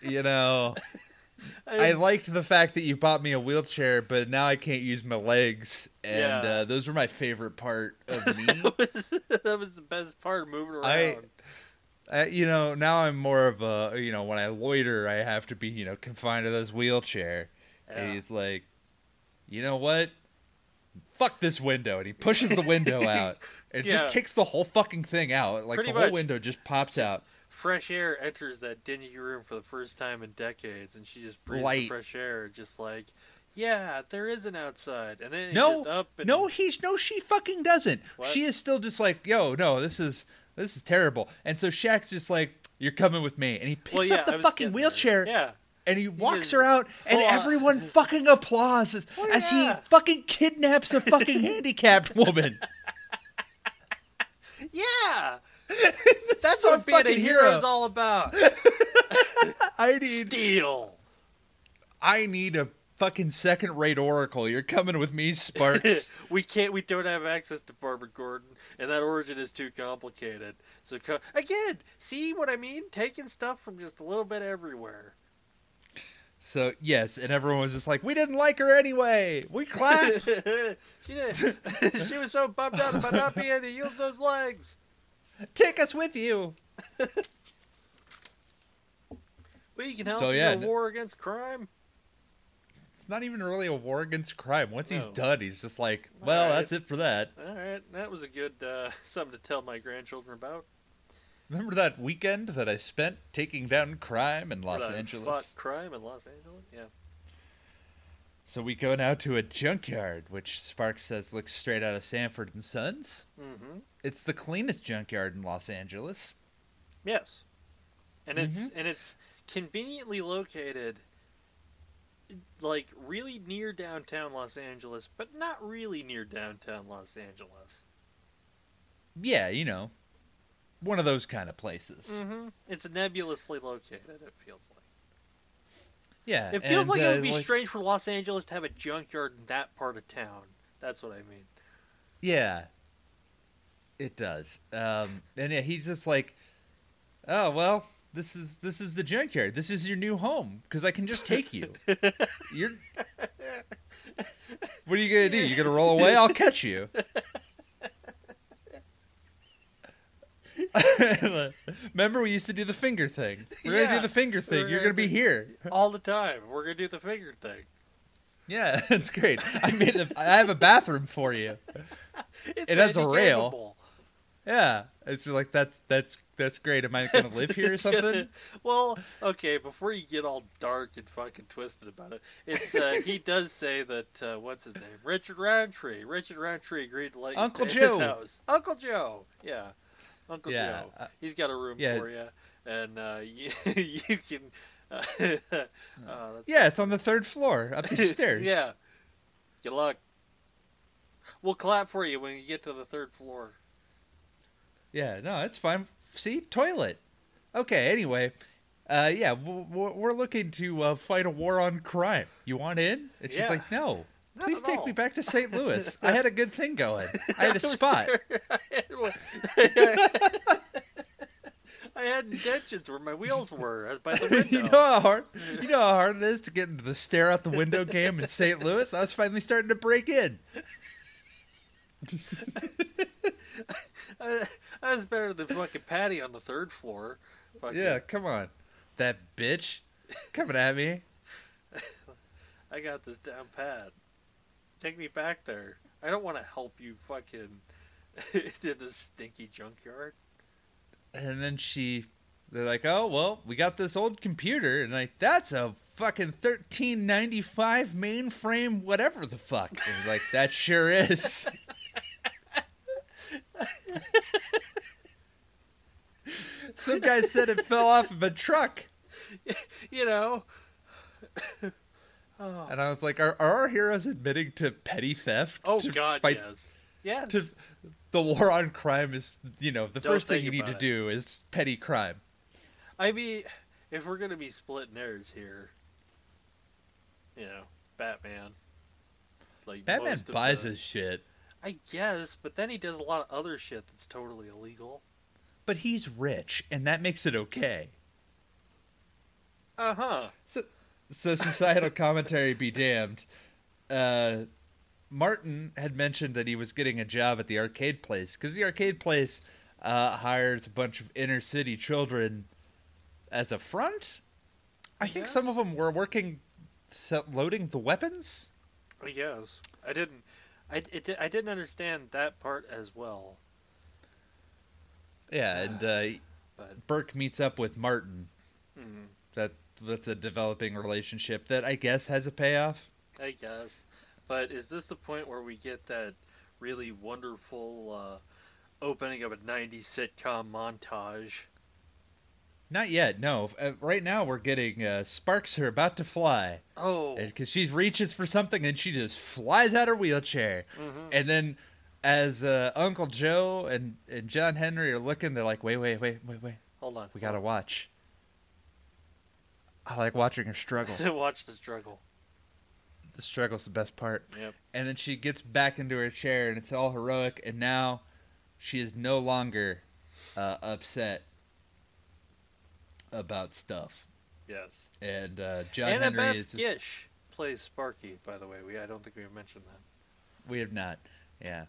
you know, I liked the fact that you bought me a wheelchair, but now I can't use my legs, and Yeah. uh, those were my favorite part of me. that was that was the best part of moving around. I- I, you know, now I'm more of a, you know, when I loiter, I have to be, you know, confined to this wheelchair. And he's like, you know what? Fuck this window. And he pushes the window out. It Yeah. just takes the whole fucking thing out. Like Pretty the whole much. window just pops Just out. Fresh air enters that dingy room for the first time in decades, and she just breathes the Light. fresh air, just like, yeah, there is an outside, and then No, just up and No, he's no, she fucking doesn't. What? She is still just like, yo, no, this is this is terrible. And so Shaq's just like, you're coming with me, and he picks well, yeah, up the fucking getting there. wheelchair Yeah, and he walks is her out, and everyone fucking applauds as, Oh, as yeah. he fucking kidnaps a fucking handicapped woman. yeah. That's That's what being a hero. is all about. I need, Steel. I need a fucking second-rate oracle. You're coming with me, Sparks. we can't. We don't have access to Barbara Gordon, and that origin is too complicated. So co- again, see what I mean? Taking stuff from just a little bit everywhere. So yes, and everyone was just like, we didn't like her anyway. We clapped. she did. she was so bummed out about not being able to use those legs. Take us with you. We can help So, in yeah, the n- war against crime. It's not even really a war against crime. Once he's done, he's just like, well, Alright. that's it for that. All right, that was a good uh, something to tell my grandchildren about. Remember that weekend that I spent taking down crime in Los I Angeles? Fought crime in Los Angeles. Yeah. So we go now to a junkyard, which Sparks says looks straight out of Sanford and Sons. Mm-hmm. It's the cleanest junkyard in Los Angeles. Yes. And it's Mm-hmm. and it's conveniently located like really near downtown Los Angeles, but not really near downtown Los Angeles. Yeah, you know, one of those kind of places. Mm-hmm. It's nebulously located, it feels like. Yeah, It feels and, like it uh, would be strange for Los Angeles to have a junkyard in that part of town. That's what I mean. Yeah, it does. Um, and yeah, he's just like, oh well, this is this is the junkyard. This is your new home because I can just take you. You're. What are you gonna do? You gonna roll away? I'll catch you. Remember, we used to do the finger thing. We're gonna do the finger thing. You're gonna be here. All the time. We're gonna do the finger thing. Yeah, that's great. I made. A, I have a bathroom for you. It's It has a rail. Yeah, it's like that's that's that's great. Am I gonna live here or something? well, okay. Before you get all dark and fucking twisted about it, it's uh, he does say that uh, what's his name, Richard Roundtree. Richard Roundtree agreed to let you Uncle stay at his house. Uncle Joe. Yeah, Uncle Yeah, Joe. uh, He's got a room yeah. for you, and uh, you, you can. Uh, oh, that's Yeah, it's on the third floor up the stairs. yeah. Good luck. We'll clap for you when you get to the third floor. Yeah, no, it's fine. See, toilet. Okay, anyway, uh, yeah, w- w- we're looking to uh, fight a war on crime. You want in? And she's Yeah. like, no. Not Please take all. me back to St. Louis. I had a good thing going. I had a spot. I had, intentions where my wheels were by the window. you know how hard you know how hard it is to get into the stare out the window game in St. Louis. I was finally starting to break in. I, I was better than fucking Patty on the third floor. Fucking, Yeah, come on, that bitch coming at me. I got this down pat. Take me back there. I don't want to help you fucking to this stinky junkyard. And then she, they're like, oh well, we got this old computer, and like that's a fucking thirteen ninety five mainframe, whatever the fuck. And like that sure is. Some guy said it fell off of a truck. you know. Oh, And I was like, are, are our heroes admitting to petty theft? oh to God, fight- yes, yes. To, the war on crime is, you know, the Don't first thing you need to it. do is petty crime. I mean, if we're gonna be splitting hairs here, you know, Batman. Like Batman buys the- his shit, I guess, but then he does a lot of other shit that's totally illegal. but he's rich, and that makes it okay. Uh huh. So, so societal commentary be damned. Uh, Martin had mentioned that he was getting a job at the arcade place because the arcade place uh, hires a bunch of inner city children as a front. I think some of them were working, loading the weapons. Yes, I didn't. I it, I didn't understand that part as well. Yeah, and uh, But Burke meets up with Martin. mhm, That that's a developing relationship that I guess has a payoff. I guess. But is this the point where we get that really wonderful uh, opening of a '90s sitcom montage? Not yet. No. Uh, right now we're getting uh, sparks are about to fly. Oh, because she reaches for something and she just flies out her wheelchair. mhm. And then, as uh, Uncle Joe and, and John Henry are looking, they're like, "Wait, wait, wait, wait, wait. hold on. We gotta watch." I like watching her struggle. watch the struggle. the struggle's the best part. Yep. And then she gets back into her chair, and it's all heroic. And now, she is no longer uh, upset about stuff. Yes. And uh, John Annabeth Henry is. Gish plays Sparky. By the way, we I don't think we mentioned that. We have not. Yeah.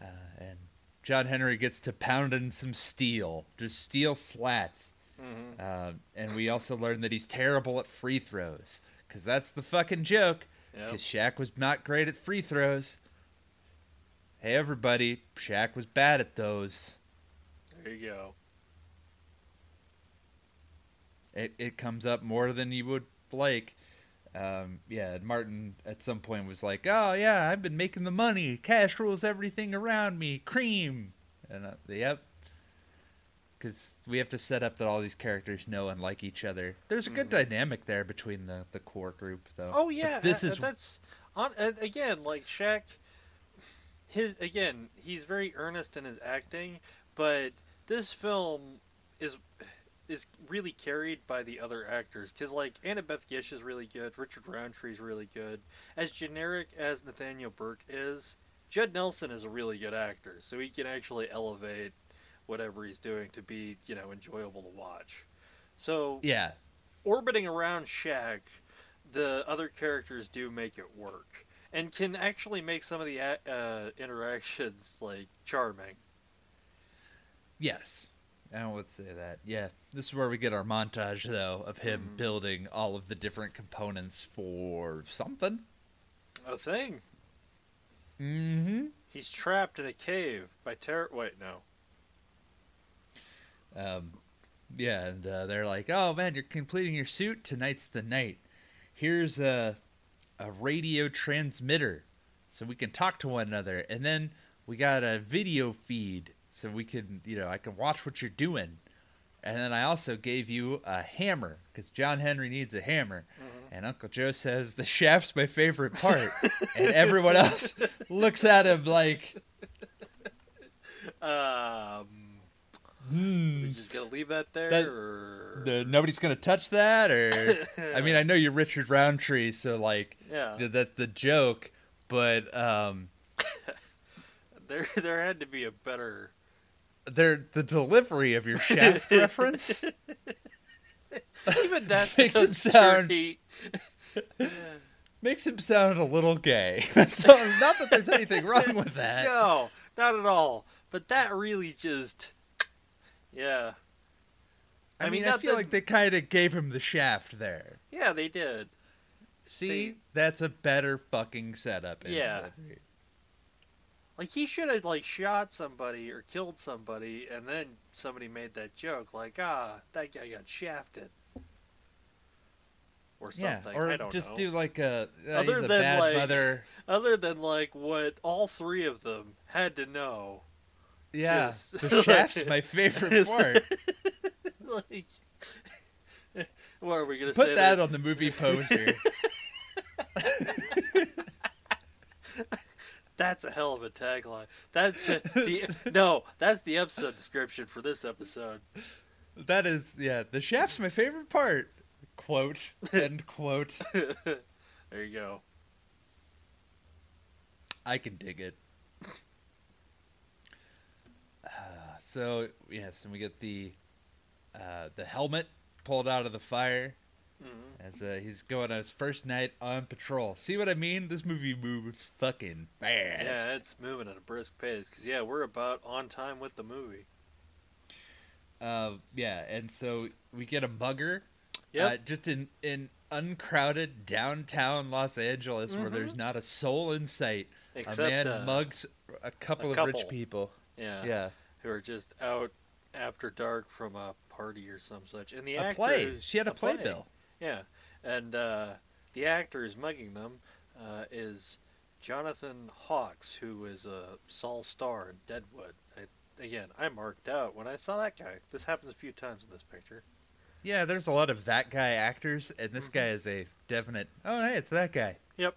Uh, and John Henry gets to pounding some steel, just steel slats. Mm-hmm. Um, and we also learned that he's terrible at free throws. Because that's the fucking joke. Yep. Because Shaq was not great at free throws. Hey, everybody. Shaq was bad at those. There you go. It, it comes up more than you would like. Um, yeah, and Martin at some point was like, "Oh yeah, I've been making the money. Cash rules everything around me. Cream." And uh, yep, because we have to set up that all these characters know and like each other. There's a good Mhm. dynamic there between the the core group, though. Oh But yeah, this uh, is that's on uh, again like Shaq. His again, he's very earnest in his acting, but this film is is really carried by the other actors because like Annabeth Gish is really good, Richard Roundtree's really good. As generic as Nathaniel Burke is, Judd Nelson is a really good actor, so he can actually elevate whatever he's doing to be you know enjoyable to watch. So yeah, orbiting around Shaq, the other characters do make it work and can actually make some of the uh, interactions like charming. yes. I would say that. Yeah, this is where we get our montage, though, of him Mhm. building all of the different components for something. A thing. Mm-hmm. He's trapped in a cave by terror. Wait, no. Um, yeah, and uh, they're like, "Oh man, you're completing your suit. Tonight's the night. Here's a a radio transmitter, so we can talk to one another, and then we got a video feed, so we can, you know, I can watch what you're doing." And then I also gave you a hammer because John Henry needs a hammer, and Uncle Joe says the shaft's my favorite part, and everyone else looks at him like, Um, "Hmm." we just gonna leave that there, That- or the, nobody's gonna touch that or i mean i know you're richard roundtree so like yeah, th- that's the joke but um there there had to be a better. there the delivery of your shaft reference Even that Makes it sound- makes him sound a little gay so not that there's anything wrong with that No, not at all. But that really just, yeah, i, I mean mean, i feel that- like they kind of gave him the shaft there yeah, they did. see They- that's a better fucking setup Yeah. delivery. Like he should have like shot somebody or killed somebody, and then somebody made that joke, like, ah, that guy got shafted, or something. yeah or I don't just know. do like a uh, Other a than, bad like- mother Other than like what all three of them had to know, Yeah, Just- the shaft's my favorite part. like, what are we gonna Put say? that on the movie poster. That's a hell of a tagline. That's a, uh, the no. That's the episode description for this episode. that is, yeah, the chef's my favorite part. Quote end quote. there you go. I can dig it. So yes, and we get the uh, the helmet pulled out of the fire Mhm. as uh, he's going on his first night on patrol. See what I mean? This movie moves fucking fast. Yeah, it's moving at a brisk pace because yeah, we're about on time with the movie. Uh, yeah, and so we get a mugger. Yep. Uh, just in in uncrowded downtown Los Angeles where Mhm. there's not a soul in sight. Except a man uh, mugs a couple a of rich people. yeah, Yeah. Who are just out after dark from a party or some such. And the A actor play. She had a playbill. Yeah, and uh, the actor is mugging them uh, is Jonathan Hawkes, who is a Sol Star in Deadwood. I, again, I marked out when I saw that guy. This happens a few times in this picture. Yeah, there's a lot of that guy actors, and this Mhm. guy is a definite. Oh, hey, it's that guy. Yep.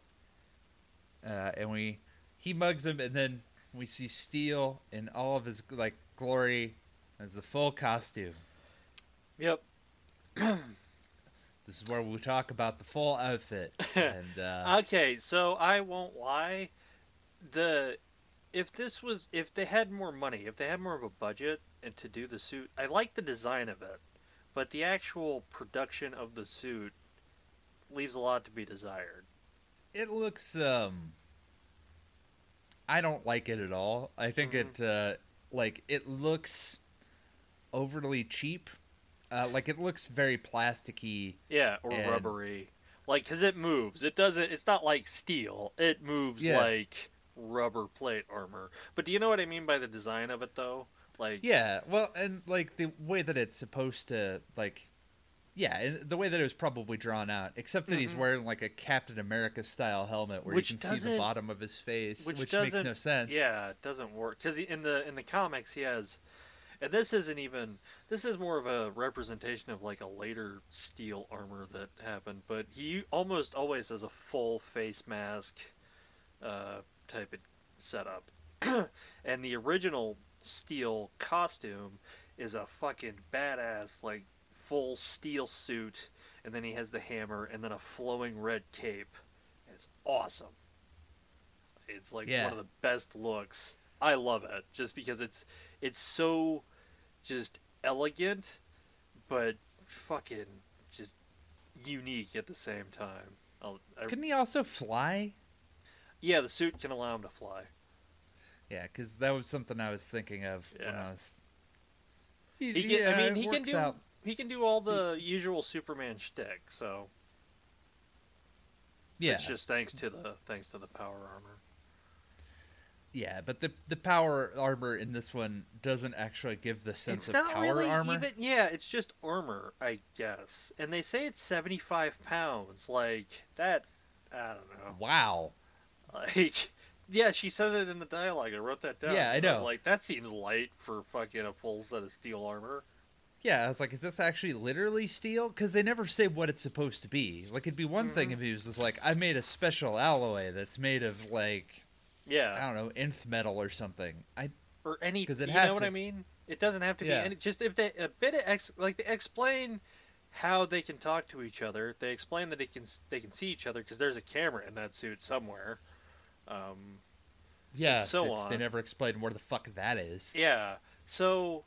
Uh, and we he mugs him, and then we see Steel in all of his like glory as the full costume. Yep. This is where we talk about the full outfit. and uh, Okay, so I won't lie. The if this was if they had more money, if they had more of a budget and to do the suit, I like the design of it, but the actual production of the suit leaves a lot to be desired. it looks. um I don't like it at all. I think Mhm. it uh like it looks overly cheap. Uh, like it looks very plasticky. Yeah, or And- rubbery. Like, because it moves. It doesn't. It's not like steel. It moves Yeah. like rubber plate armor. But do you know what I mean by the design of it, though? Like, Yeah, well, and like the way that it's supposed to, like, yeah, and the way that it was probably drawn out, except that he's Mhm. wearing like a Captain America style helmet where Which you can see the bottom of his face, which which, makes no sense. yeah, it doesn't work because in the in the comics he has, and this isn't even. This is more of a representation of like a later steel armor that happened. But he almost always has a full face mask, uh, type of setup, and the original steel costume is a fucking badass like full steel suit and then he has the hammer and then a flowing red cape it's awesome it's like Yeah. one of the best looks i love it just because it's it's so just elegant but fucking just unique at the same time I'll, I, Couldn't he also fly? yeah the suit can allow him to fly Yeah, because that was something I was thinking of when Yeah. I was. He's, He can, yeah, I uh, mean, he can do out. He can do all the usual Superman shtick. So Yeah, it's just thanks to the thanks to the power armor. yeah, but the the power armor in this one doesn't actually give the sense it's of not power really armor. even. Yeah, it's just armor, I guess. And they say it's seventy five pounds. Like that. I don't know. Wow. Like. Yeah, she says it in the dialogue. I wrote that down. Yeah, I know. like that seems light for fucking a full set of steel armor. Yeah, I was like, is this actually literally steel? Because they never say what it's supposed to be. Like, it'd be one thing Mhm. if he was just like, I made a special alloy that's made of like, yeah, I don't know, nth metal or something. I or any because it you know what to- I mean? It doesn't have to Yeah. be any. Just if they a bit of ex, like they explain how they can talk to each other. They explain that they can they can see each other because there's a camera in that suit somewhere. Um, yeah. so they, on. They never explain where the fuck that is. yeah, so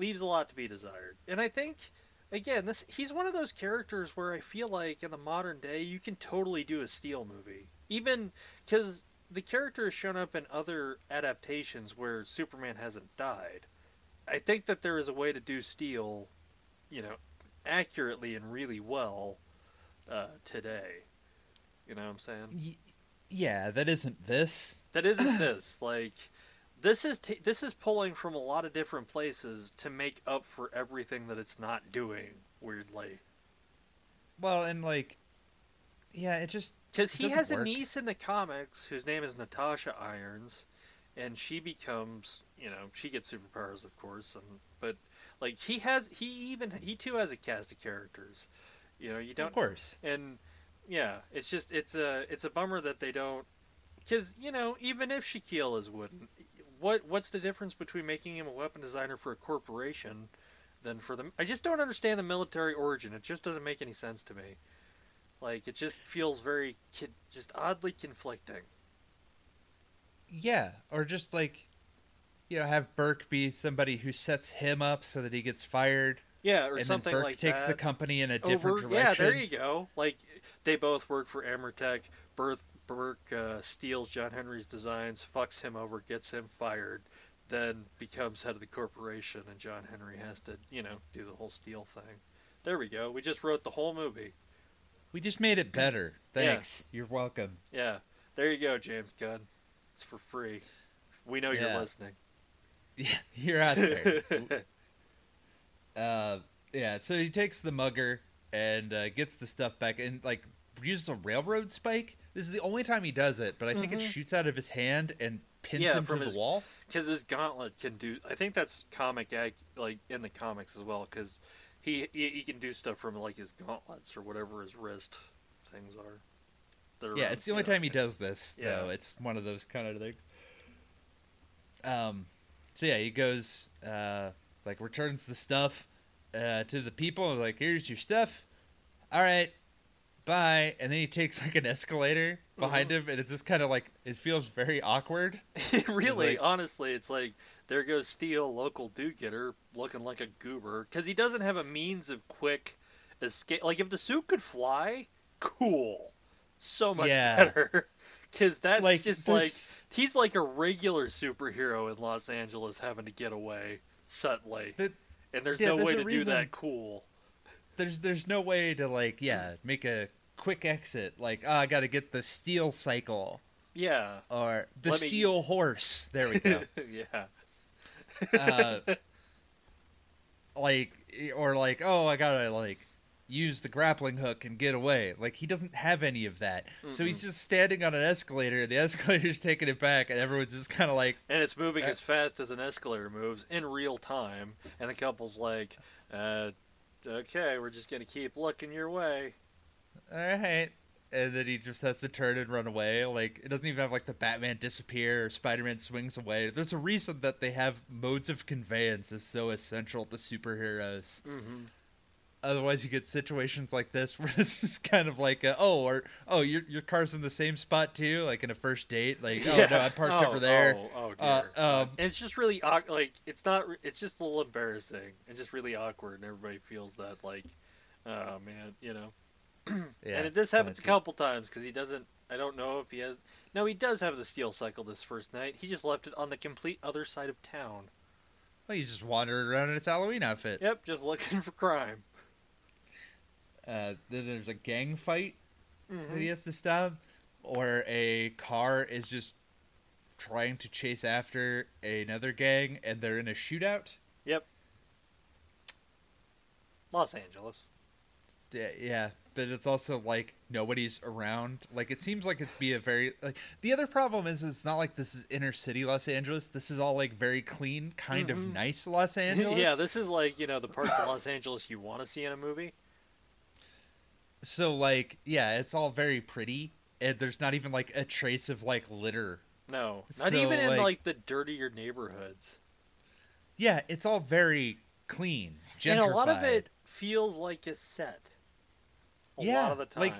leaves a lot to be desired. And I think again, this he's one of those characters where I feel like in the modern day you can totally do a Steel movie, even because the character has shown up in other adaptations where Superman hasn't died. I think that there is a way to do Steel, you know, accurately and really well uh, today. You know what I'm saying? Yeah, that isn't this. that isn't this like this is t- this is pulling from a lot of different places to make up for everything that it's not doing weirdly Well, and like, yeah, it just because he has a niece in the comics whose name is natasha irons and she becomes, you know, she gets superpowers, of course, and but like he has, he even he too has a cast of characters. You know, you don't, Of course. and yeah, it's just it's a it's a bummer that they don't, because you know, even if Shaquille is wooden, what what's the difference between making him a weapon designer for a corporation? Than for the? I just don't understand the military origin. It just doesn't make any sense to me. Like it just feels very, just oddly conflicting. Yeah, or just like, you know, have Burke be somebody who sets him up so that he gets fired, Yeah, or and something then Burke like takes that. the company in a oh, different Over, direction. yeah, there you go. Like they both work for AmerTek. Burke, Burke uh, steals John Henry's designs, fucks him over, gets him fired, then becomes head of the corporation, and John Henry has to, you know, do the whole steal thing. There we go. We just wrote the whole movie. We just made it better. Yeah. Thanks. You're welcome. Yeah, there you go, James Gunn. It's for free. We know Yeah. you're listening. Yeah, you're out there. uh, yeah, so he takes the mugger and uh, gets the stuff back and like uses a railroad spike. This is the only time he does it, but I think it Mhm. shoots out of his hand and pins Yeah, him to from the his- wall. because his gauntlet can do. I think that's comic ac like in the comics as well. Because he, he he can do stuff from like his gauntlets or whatever his wrist things are. They're, Yeah, um, it's the only know, time he does this. Yeah. though. it's one of those kind of things. Um, so yeah, he goes uh, like returns the stuff uh, to the people. Like, here's your stuff. All right, bye. And then he takes like an escalator behind Mm-hmm. him, and it's just kind of like it feels very awkward. really, like- honestly, it's like there goes Steel, local do getter, looking like a goober because he doesn't have a means of quick escape. Like if the suit could fly, cool, so much Yeah. better. Because that's Like, just there's- like he's like a regular superhero in Los Angeles having to get away suddenly, The- and there's yeah, no there's way to do that cool. There's there's no way to like yeah make a quick exit. Like, oh, I got to get the steel cycle. Yeah, or the Let me- steel horse. There we go. yeah, uh, like or like oh i gotta like use the grappling hook and get away. Like he doesn't have any of that. So he's just standing on an escalator and the escalator's taking it back and everyone's just kind of like and it's moving Uh, as fast as an escalator moves in real time, and the couple's like, uh, "Okay, we're just gonna keep looking your way." all right and then he just has to turn and run away like it doesn't even have like the batman disappear or spider-man swings away there's a reason that they have modes of conveyance is so essential to superheroes Mm-hmm. Otherwise, you get situations like this where this is kind of like, a, oh, or oh, your your car's in the same spot too, like in a first date. Like, oh no, I parked over there. Oh, oh Uh, dear. um, and it's just really like it's not. It's just a little embarrassing. It's just really awkward, and everybody feels that like, oh man, you know. Yeah, and it, this happens a couple times because he doesn't. I don't know if he has. No, he does have the steel cycle this first night. He just left it on the complete other side of town. Well, he's just wandering around in his Halloween outfit. Yep, just looking for crime. Uh, then there's a gang fight that Mhm. he has to stop, or a car is just trying to chase after another gang, and they're in a shootout. Yep. Los Angeles. Yeah, yeah, but it's also like nobody's around. Like it seems like it'd be a very like the other problem is it's not like this is inner city Los Angeles. This is all like very clean, kind Mhm. of nice Los Angeles. yeah, this is like you know the parts of Los Angeles you want to see in a movie. So like yeah, it's all very pretty. And there's not even like a trace of like litter. No, not So, even in like- like the dirtier neighborhoods. Yeah, it's all very clean. Gentrified. And a lot of it feels like a set. A Yeah, lot of the time. like-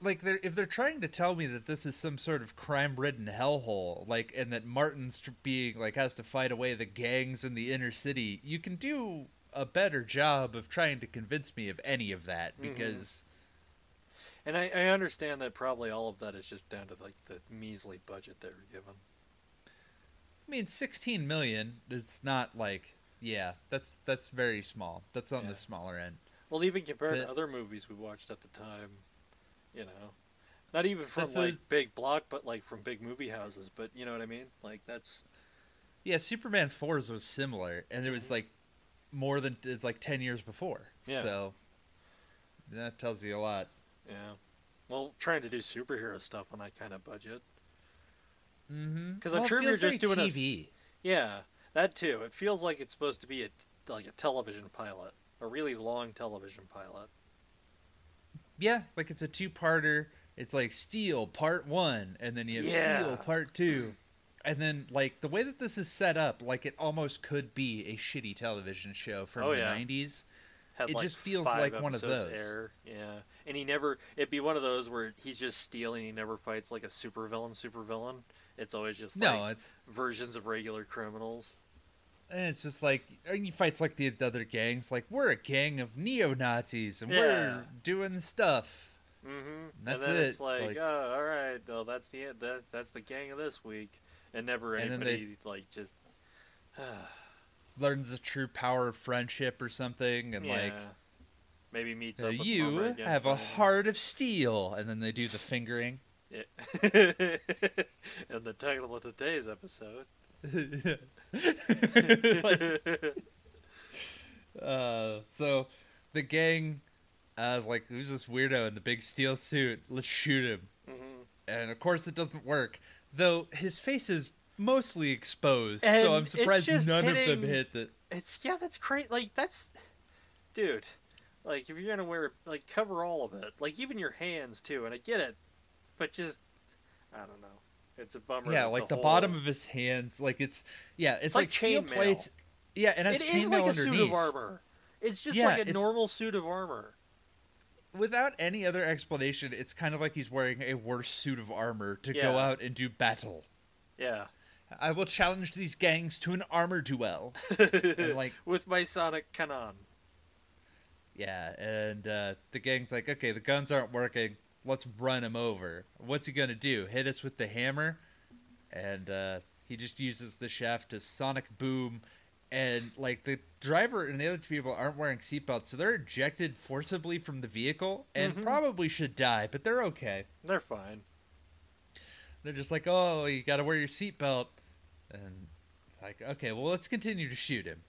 like they're if they're trying to tell me that this is some sort of crime-ridden hellhole, like and that Martin's being like has to fight away the gangs in the inner city, you can do a better job of trying to convince me of any of that Mhm. because and I, I understand that probably all of that is just down to like the measly budget they were given. I mean 16 million it's not like yeah, that's that's very small. That's on Yeah. the smaller end. Well, even compared The- to other movies we watched at the time, you know, not even from That's a- like big block, but like from big movie houses. But you know what I mean? Like that's Yeah, Superman 4's was similar and it was Mhm. like more than it's like 10 years before. Yeah. So that tells you a lot. yeah. Well, trying to do superhero stuff on that kind of budget. Mm-hmm. 'Cause I'm sure you're just doing a TV. Yeah, that too. It feels like it's supposed to be a like a television pilot, a really long television pilot. Yeah, like it's a two-parter. It's like Steel Part One, and then you have Yeah. Steel Part Two, and then like the way that this is set up, like it almost could be a shitty television show from Oh, the yeah. '90s. Had It like just feels like one of those. Air. Yeah, and he never. It'd be one of those where he's just stealing. He never fights like a supervillain. Supervillain. It's always just No, like it's versions of regular criminals. and it's just like and he fights like the other gangs. Like we're a gang of neo Nazis, and Yeah. we're doing stuff. Mm-hmm. That's and then it, it's like, like- oh, all right, well, that's the that that's the gang of this week, and never And anybody like just. Learns the true power of friendship or something, and yeah. like maybe meets up. You have a heart of steel, and then they do the fingering. Yeah. and the title of today's episode. Like, uh, so the gang uh, is like, who's this weirdo in the big steel suit? Let's shoot him. hmm And of course, it doesn't work. Though his face is mostly exposed, And so I'm surprised none of them hit the. It's yeah, that's great. Like that's, dude. Like if you're gonna wear like cover all of it, like even your hands too. And I get it, but just I don't know. It's a bummer. Yeah, like the, whole- bottom of his hands, like it's yeah, it's, It's like, like chainmail. plates. Yeah, and it's is like a suit of armor. It's just Yeah, like a normal suit of armor. Without any other explanation, it's kind of like he's wearing a worse suit of armor to go out and do battle. Yeah. I will challenge these gangs to an armor duel. And like, With my Sonic cannon. yeah, and uh, the gang's like, okay, the guns aren't working. Let's run him over. What's he gonna do? Hit us with the hammer? And uh, he just uses the shaft to sonic boom. And like the driver and the other two people aren't wearing seatbelts, so they're ejected forcibly from the vehicle and Mhm. probably should die, but they're okay. They're fine. They're just like, oh, you got to wear your seatbelt, and like, okay, well, let's continue to shoot him.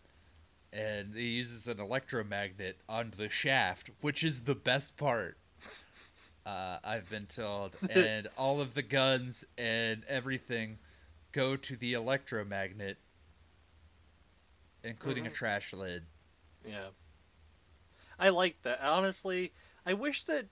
And he uses an electromagnet on the shaft, which is the best part. Uh, I've been told, and all of the guns and everything go to the electromagnet, including a Mhm. trash lid. Yeah. I like that. Honestly, I wish that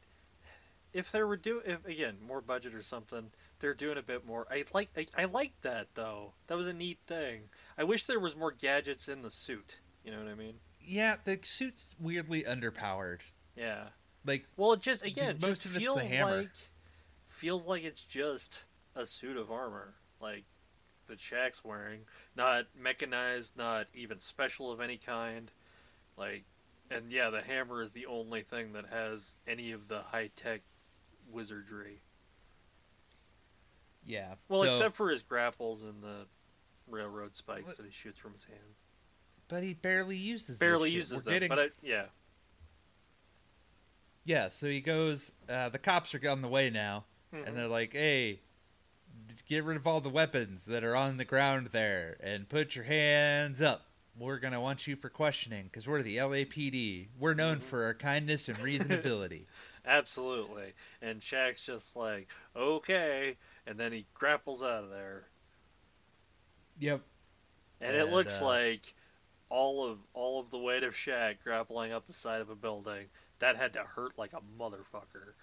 if they were do if again more budget or something, they're doing a bit more. I like I, I like that though. That was a neat thing. I wish there was more gadgets in the suit. You know what I mean? Yeah, the suit's weirdly underpowered. Yeah. Like, Well, it just again most just of feels hammer. like feels like it's just a suit of armor, like that Shaq's wearing, not mechanized, not even special of any kind. Like, and yeah, the hammer is the only thing that has any of the high tech wizardry. yeah. Well, so- except for his grapples and the railroad spikes that he shoots from his hands. but he barely uses. Barely uses them, getting- but I, yeah, Yeah, so he goes. Uh, the cops are on the way now, Mhm. and they're like, "Hey, get rid of all the weapons that are on the ground there, and put your hands up. We're gonna want you for questioning because we're the LAPD. We're known Mhm. for our kindness and reasonability." Absolutely. And Shaq's just like, okay. And then he grapples out of there. yep. And, it looks uh, like all of all of the weight of Shaq grappling up the side of a building. That had to hurt like a motherfucker.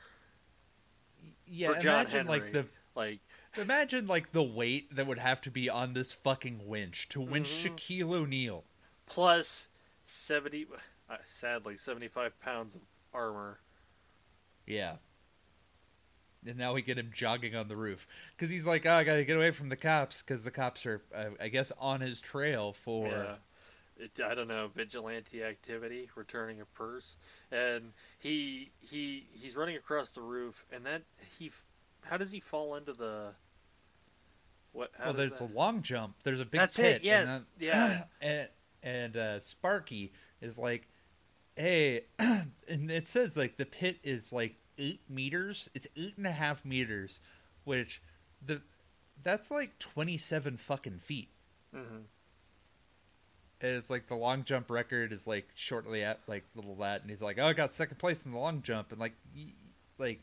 Yeah. For John imagine like the Like, imagine like the weight that would have to be on this fucking winch to winch Mhm. Shaquille O'Neal. plus 70, uh, sadly, 75 pounds of armor. Yeah. And now we get him jogging on the roof because he's like, "Oh, I gotta get away from the cops," because the cops are, uh, I guess, on his trail for. Yeah. It, I don't know vigilante activity, returning a purse, and he he he's running across the roof, and that he, how does he fall into the? What? Well, there's that- a long jump. There's a big. That's pit, it, yes, And, yeah. and and uh, Sparky is like, "Hey," and it says like the pit is like eight meters. It's eight and a half meters, which the that's like twenty seven fucking feet. Mhm. And it's like the long jump record is like shortly at like little that, and he's like, "Oh, I got second place in the long jump," and like, like,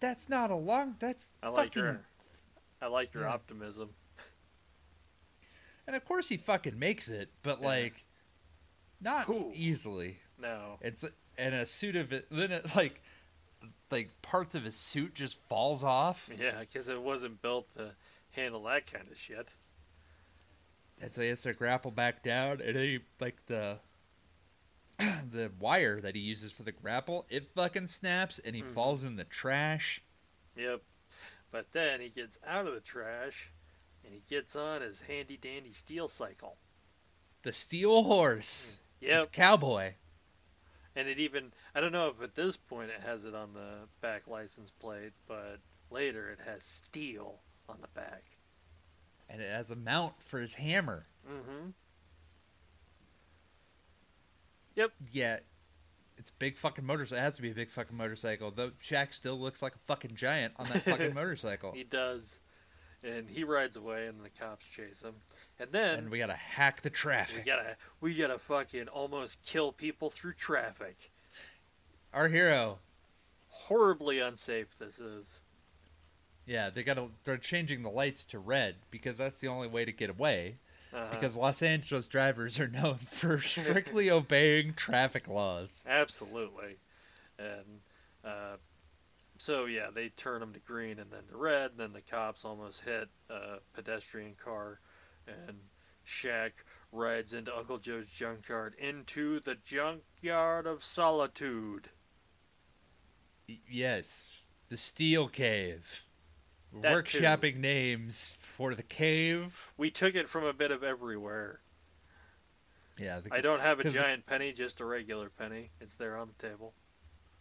that's not a long. That's I like fucking her. I like your Yeah. optimism. And of course he fucking makes it, but Yeah. like not Who? easily. No. It's and a suit of it then it like like parts of his suit just falls off. Yeah, because it wasn't built to handle that kind of shit. And so he has to grapple back down and then he like the the wire that he uses for the grapple, it fucking snaps and he Mhm. falls in the trash. Yep. But then he gets out of the trash and he gets on his handy dandy steel cycle. The steel horse. He's Yep. cowboy. And it even, I don't know if at this point it has it on the back license plate, but later it has steel on the back. And it has a mount for his hammer. Mm-hmm. Yep. Yeah. It's big fucking motorcycle. It has to be a big fucking motorcycle. Though Shaq still looks like a fucking giant on that fucking motorcycle. He does. And he rides away and the cops chase him. And then And we gotta hack the traffic. we gotta we gotta fucking almost kill people through traffic. Our hero. Horribly unsafe this is. Yeah, they gotta they're changing the lights to red because that's the only way to get away. Uh-huh. Because Los Angeles drivers are known for strictly obeying traffic laws. Absolutely. And uh, so, yeah, they turn them to green and then to red. And then the cops almost hit a pedestrian car. And Shaq rides into Uncle Joe's junkyard into the junkyard of solitude. Yes, the Steel Cave. That Workshopping names for the cave. We took it from a bit of everywhere. Yeah, the, I don't have a 'cause the- giant penny, just a regular penny. It's there on the table.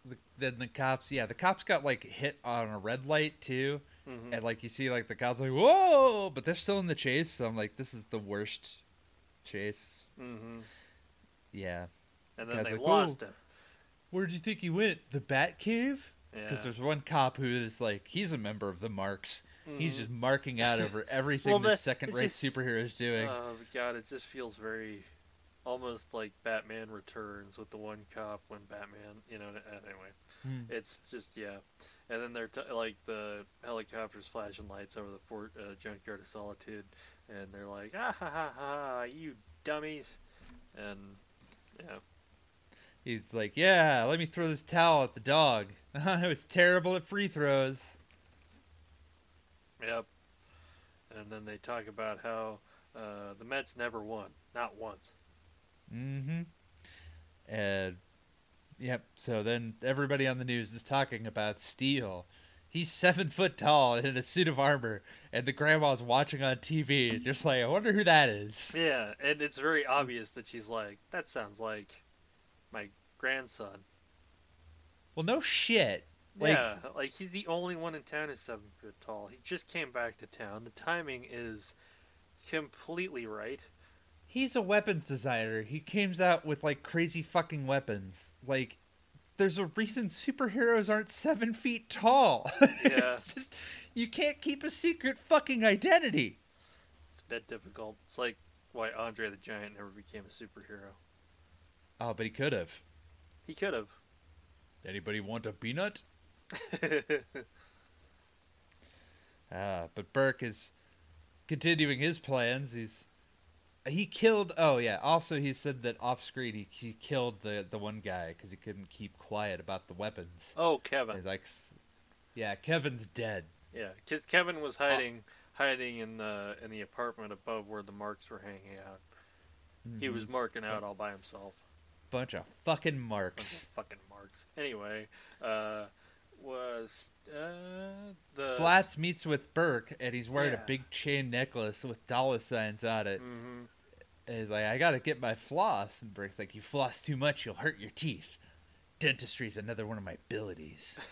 the, then the cops. Yeah, the cops got like hit on a red light too. hmm and like you see like the cops like whoa but they're still in the chase so i'm like this is the worst chase hmm yeah And then they like, lost him. where'd you think he went the bat cave because Yeah. there's one cop who is like he's a member of the marks he's Mhm. just marking out over everything Well, the second-rate superhero is doing Oh god, it just feels very, almost like Batman Returns with the one cop when Batman, you know. Anyway, Hmm. it's just yeah, and then they're t- like the helicopters flashing lights over the fort uh, junkyard of Solitude, and they're like, ah ha ha ha, you dummies, and yeah, he's like yeah let me throw this towel at the dog. I was terrible at free throws. Yep, and then they talk about how uh, the Mets never won, not once. mm-hmm. And yep so then everybody on the news is talking about steel he's seven foot tall and in a suit of armor and the grandma's watching on tv just like i wonder who that is. Yeah, and it's very obvious that she's like, that sounds like grandson. well no shit like yeah, like he's the only one in town who's seven foot tall. He just came back to town. The timing is completely right. he's a weapons designer he comes out with like crazy fucking weapons like there's a reason superheroes aren't seven feet tall Yeah. Just, you can't keep a secret fucking identity It's a bit difficult. It's like why Andre the Giant never became a superhero. oh but he could have He could have. anybody want a peanut Ah, but Burke is continuing his plans. He's he killed. Oh yeah. Also, he said that off screen he, he killed the the one guy because he couldn't keep quiet about the weapons. oh, Kevin. He's like, yeah, Kevin's dead. Yeah, because Kevin was hiding, hiding in the in the apartment above where the marks were hanging out. He Mhm. was marking out all by himself. Bunch of fucking marks. fucking marks. Anyway, uh, was uh the Slats meets with Burke and he's wearing Yeah. a big chain necklace with dollar signs on it. hmm And he's like, I gotta get my floss. And Burke's like, You floss too much, you'll hurt your teeth. Dentistry is another one of my abilities.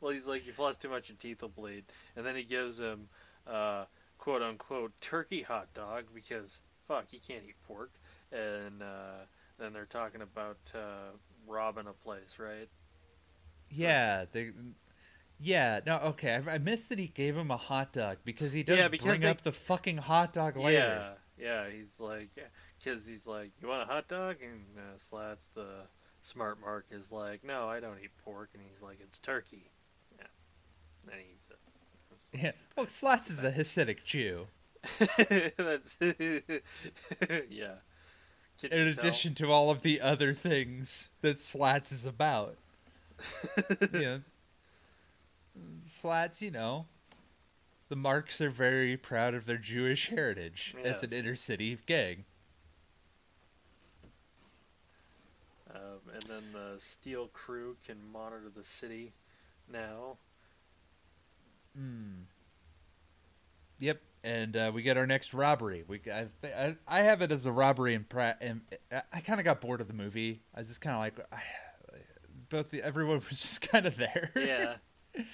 well, he's like, you floss too much, your teeth will bleed. And then he gives him, uh, quote unquote, turkey hot dog because, fuck, you can't eat pork. And uh, then they're talking about uh, robbing a place, right? Yeah, they. Yeah, no, okay. I, I missed that he gave him a hot dog because he doesn't Yeah, because bring they- up the fucking hot dog later. Yeah, yeah. He's like, because he's like, you want a hot dog? And uh, Slats, the smart mark, is like, no, I don't eat pork. And he's like, it's turkey. Yeah. and he eats it. Yeah. Well, Slats is a Hasidic Jew. That's yeah. In tell? addition to all of the other things that Slats is about. you know, Slats, you know, the Marks are very proud of their Jewish heritage as an inner city gang. Um, and then the Steel crew can monitor the city now. Mm. Yep, and uh, we get our next robbery. We I, I, I have it as a robbery, and, pra- and I- kind of got bored of the movie. I was just kind of like, I, both the, everyone was just kind of there. Yeah.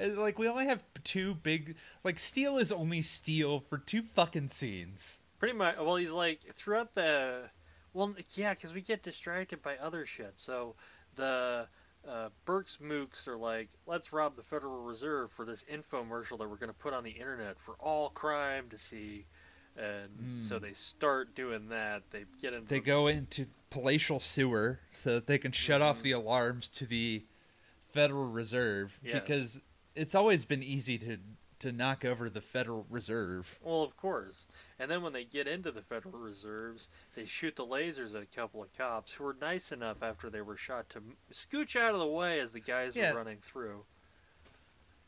Like we only have two big like Steel is only Steel for two fucking scenes. Pretty much. Well, he's like throughout the. Well, yeah, because we get distracted by other shit. So the uh, Burke's Mooks are like, let's rob the Federal Reserve for this infomercial that we're going to put on the internet for all crime to see. And so Mm. they start doing that. They get into. They the- go into palatial sewer so that they can shut off Mhm. the alarms to the Federal Reserve Yes. because it's always been easy to to knock over the Federal Reserve. Well, of course. And then when they get into the Federal Reserves, they shoot the lasers at a couple of cops who were nice enough after they were shot to scooch out of the way as the guys Yeah. were running through.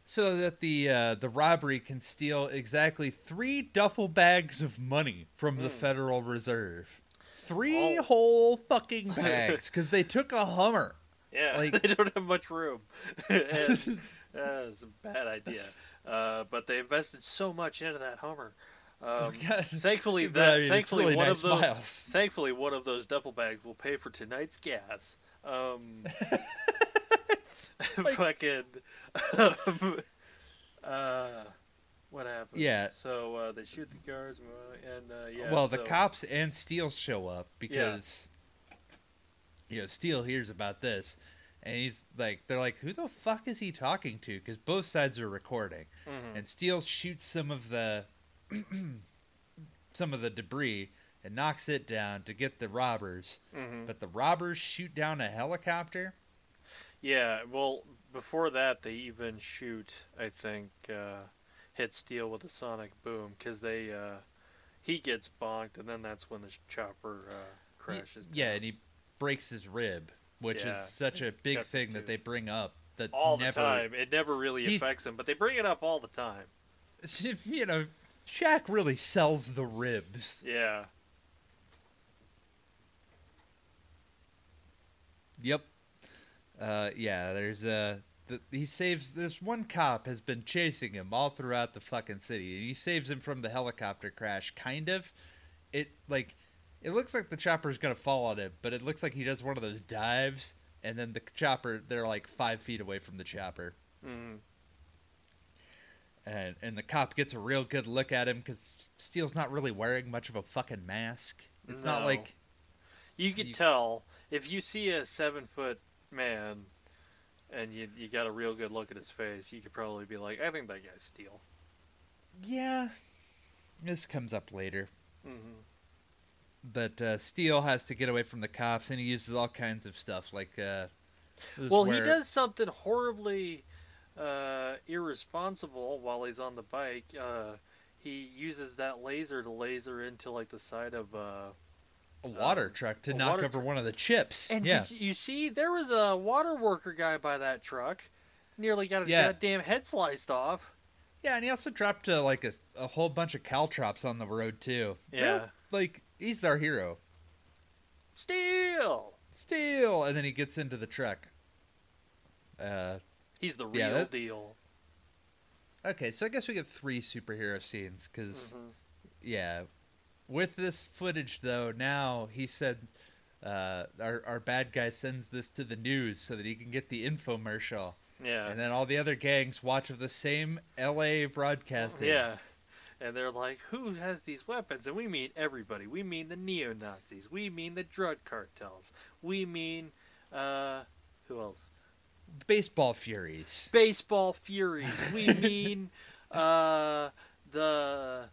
so that the uh, the robbery can steal exactly three duffel bags of money from the Mm. Federal Reserve. Three Oh. whole fucking bags because they took a Hummer. Yeah, Like- they don't have much room. and, uh, it's a bad idea. Uh, but they invested so much into that Hummer. Um, thankfully, that I mean, thankfully really one nice of those miles. thankfully one of those duffel bags will pay for tonight's gas. Um, Like- fucking. um, uh, what happens? Yeah. So uh, they shoot the guards, uh, and uh, yeah. well, the cops and Steel show up because you know Steel hears about this, and he's like, they're like, who the fuck is he talking to? Because both sides are recording, Mhm. and Steel shoots some of the some of the debris and knocks it down to get the robbers. Mhm. But the robbers shoot down a helicopter. Yeah, well, before that, they even shoot, I think, uh, hit Steel with a sonic boom because they, uh, he gets bonked, and then that's when the chopper uh, crashes. Yeah, down. and he breaks his rib, which Yeah, is such a big cuts his thing that they bring up. That all never, the time. It never really affects him, but they bring it up all the time. You know, Shaq really sells the ribs. Yeah. Yep. Uh, yeah, there's uh, the, he saves this one cop has been chasing him all throughout the fucking city, and he saves him from the helicopter crash. Kind of, it like it looks like the chopper's gonna fall on him, but it looks like he does one of those dives, and then the chopper they're like five feet away from the chopper, Mm. and and the cop gets a real good look at him because Steel's not really wearing much of a fucking mask. It's not like You could You- tell if you see a seven foot man and you you got a real good look at his face, you could probably be like, I think that guy's Steel. yeah. This comes up later. hmm but uh, Steel has to get away from the cops, and he uses all kinds of stuff like. Uh, Well, he does something horribly uh, irresponsible while he's on the bike. Uh, he uses that laser to laser into like the side of. Uh, a water um, truck to knock over truck. one of the chips. and yeah, you, you see there was a water worker guy by that truck, nearly got his Yeah. goddamn head sliced off. yeah, and he also dropped uh, like a, a whole bunch of caltrops on the road too. Yeah. Real- like he's our hero. Steel. Steel, and then he gets into the truck. Uh, He's the real Yeah, that- deal. okay, so I guess we get three superhero scenes because Mhm. yeah, with this footage though, now he said. Uh, our our bad guy sends this to the news so that he can get the infomercial. Yeah. And then all the other gangs watch of the same LA broadcasting. Yeah. And they're like, who has these weapons? And we mean everybody. We mean the neo Nazis. We mean the drug cartels. We mean, uh, who else? Baseball Furies. Baseball Furies. We mean, uh, the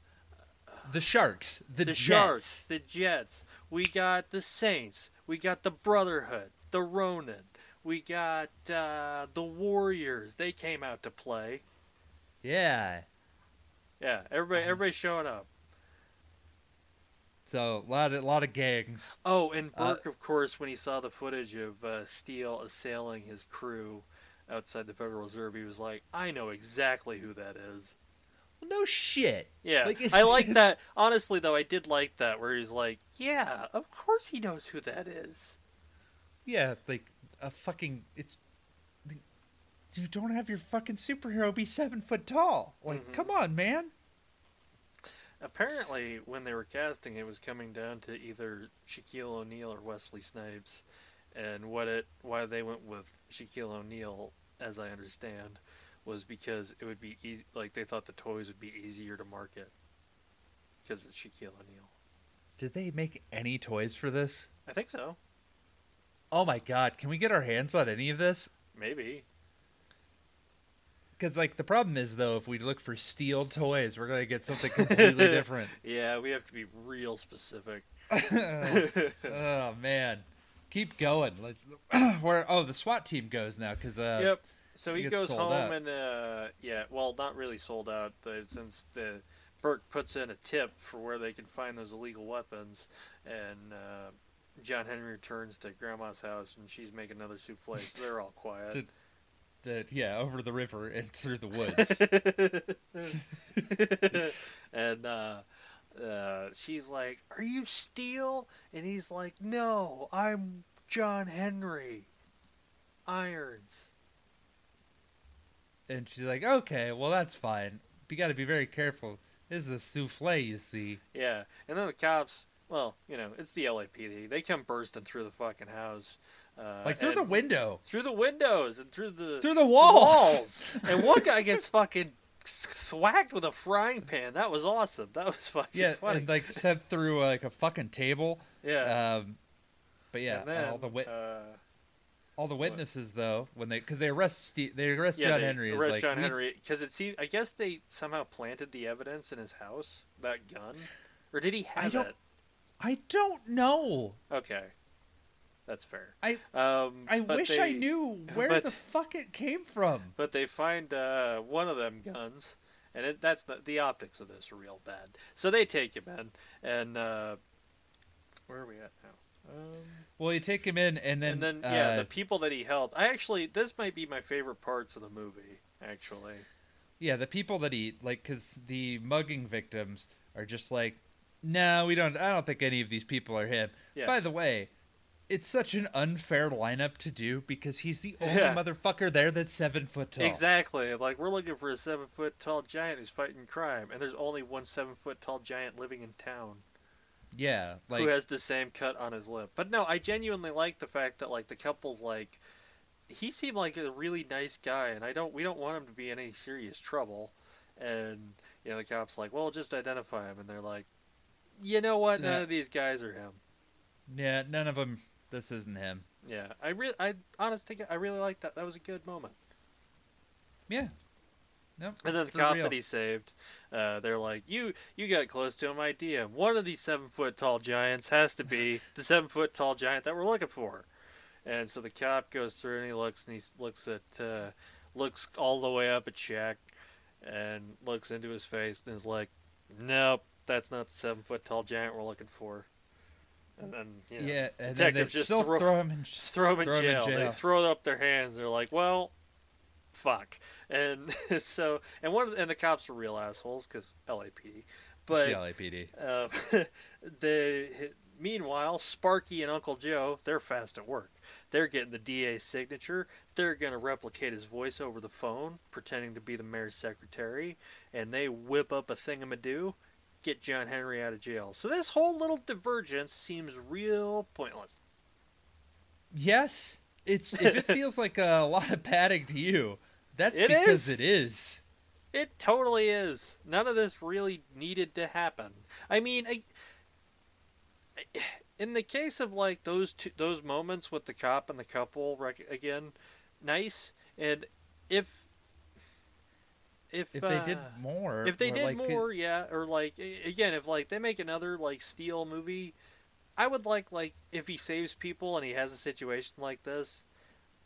The Sharks. The, the Jets. Sharks, the Jets. We got the Saints. We got the Brotherhood, the Ronin. We got uh, the Warriors. They came out to play. Yeah. Yeah, everybody, Uh-huh. everybody's showing up. So a lot of lot of gangs. Oh, and Uh, Burke, of course, when he saw the footage of uh, Steel assailing his crew outside the Federal Reserve, he was like, "I know exactly who that is." Well, no shit. Yeah, Like, I like that. Honestly, though, I did like that where he's like, "Yeah, of course he knows who that is." Yeah, like a fucking it's. You don't have your fucking superhero be seven foot tall. Like, Mhm. come on, man. Apparently, when they were casting, it was coming down to either Shaquille O'Neal or Wesley Snipes, and what it why they went with Shaquille O'Neal, as I understand, was because it would be easy. Like they thought the toys would be easier to market because it's Shaquille O'Neal. Did they make any toys for this? I think so. Oh my god, can we get our hands on any of this? Maybe. Because like the problem is though, if we look for steel toys, we're gonna get something completely different. Yeah, we have to be real specific. oh man, keep going. Let's. Where? Oh, the SWAT team goes now because uh, yep. So he goes home out. and uh, yeah, well, not really sold out, but since the Burke puts in a tip for where they can find those illegal weapons, and uh, John Henry returns to Grandma's house and she's making another souffle. So they're all quiet. That yeah over the river and through the woods. and uh, uh, she's like, "Are you Steel?" And he's like, "No, I'm John Henry." Irons. and she's like, okay, well that's fine. You got to be very careful. This is a souffle, you see. Yeah, and then the cops. Well, you know, it's the LAPD. They come bursting through the fucking house, uh, Like through the window, through the windows, and through the through the the walls. walls. and one guy gets fucking thwacked with a frying pan. That was awesome. That was fucking Yeah, funny. and like sent through uh, like a fucking table. yeah. Um, but yeah, then, all the wit- uh, all the witnesses though when they because they arrest Steve, they arrest yeah, John they Henry. arrest like, John Henry because it seemed. I guess they somehow planted the evidence in his house. That gun, or did he have it? I don't know. Okay, that's fair. I Um, I wish I knew where but- the fuck it came from. But they find uh, one of them guns, and it, that's the, the optics of this are real bad. So they take him in, and uh, where are we at now? Um, Well, you take him in, and then, and then yeah, uh, the people that he helped. I actually this might be my favorite parts of the movie. Actually, yeah, the people that he like, because the mugging victims are just like, no, we don't. I don't think any of these people are him. Yeah. By the way, it's such an unfair lineup to do because he's the only Yeah. motherfucker there that's seven foot tall. exactly. Like we're looking for a seven foot tall giant who's fighting crime, and there's only one seven foot tall giant living in town. Yeah, like who has the same cut on his lip. But no, I genuinely like the fact that like the couple's like he seemed like a really nice guy and I don't we don't want him to be in any serious trouble. And you know the cops like, "Well, just identify him." And they're like, "You know what? None of these guys are him." yeah, none of them. This isn't him. Yeah. I really I honestly I really like that. That was a good moment. Yeah. Nope. And then the cop real. that he saved, uh, they're like, "You, you got close to him, idea. One of these seven foot tall giants has to be the seven foot tall giant that we're looking for." And so the cop goes through and he looks and he looks at, uh, looks all the way up at Shaq, and looks into his face and is like, "Nope, that's not the seven foot tall giant we're looking for." And then you know, yeah, and then they detectives just throw, throw him in. just throw him in, throw him in jail. They jail. throw up their hands. They're like, "Well, fuck." And so, and one of the, and the cops are real assholes because LAPD. But the LAPD. uh, the meanwhile, Sparky and Uncle Joe, they're fast at work. They're getting the DA's signature. They're gonna replicate his voice over the phone, pretending to be the mayor's secretary, and they whip up a thingamadoo, get John Henry out of jail. So this whole little divergence seems real pointless. Yes, it's if it feels like a lot of padding to you, that's It because is. it is. It totally is. None of this really needed to happen. I mean, I, I- in the case of like those two, those moments with the cop and the couple, rec- again, nice. And if if If they did uh, more, if they did like, more, yeah, or like again, if like they make another like Steel movie, I would like like if he saves people and he has a situation like this,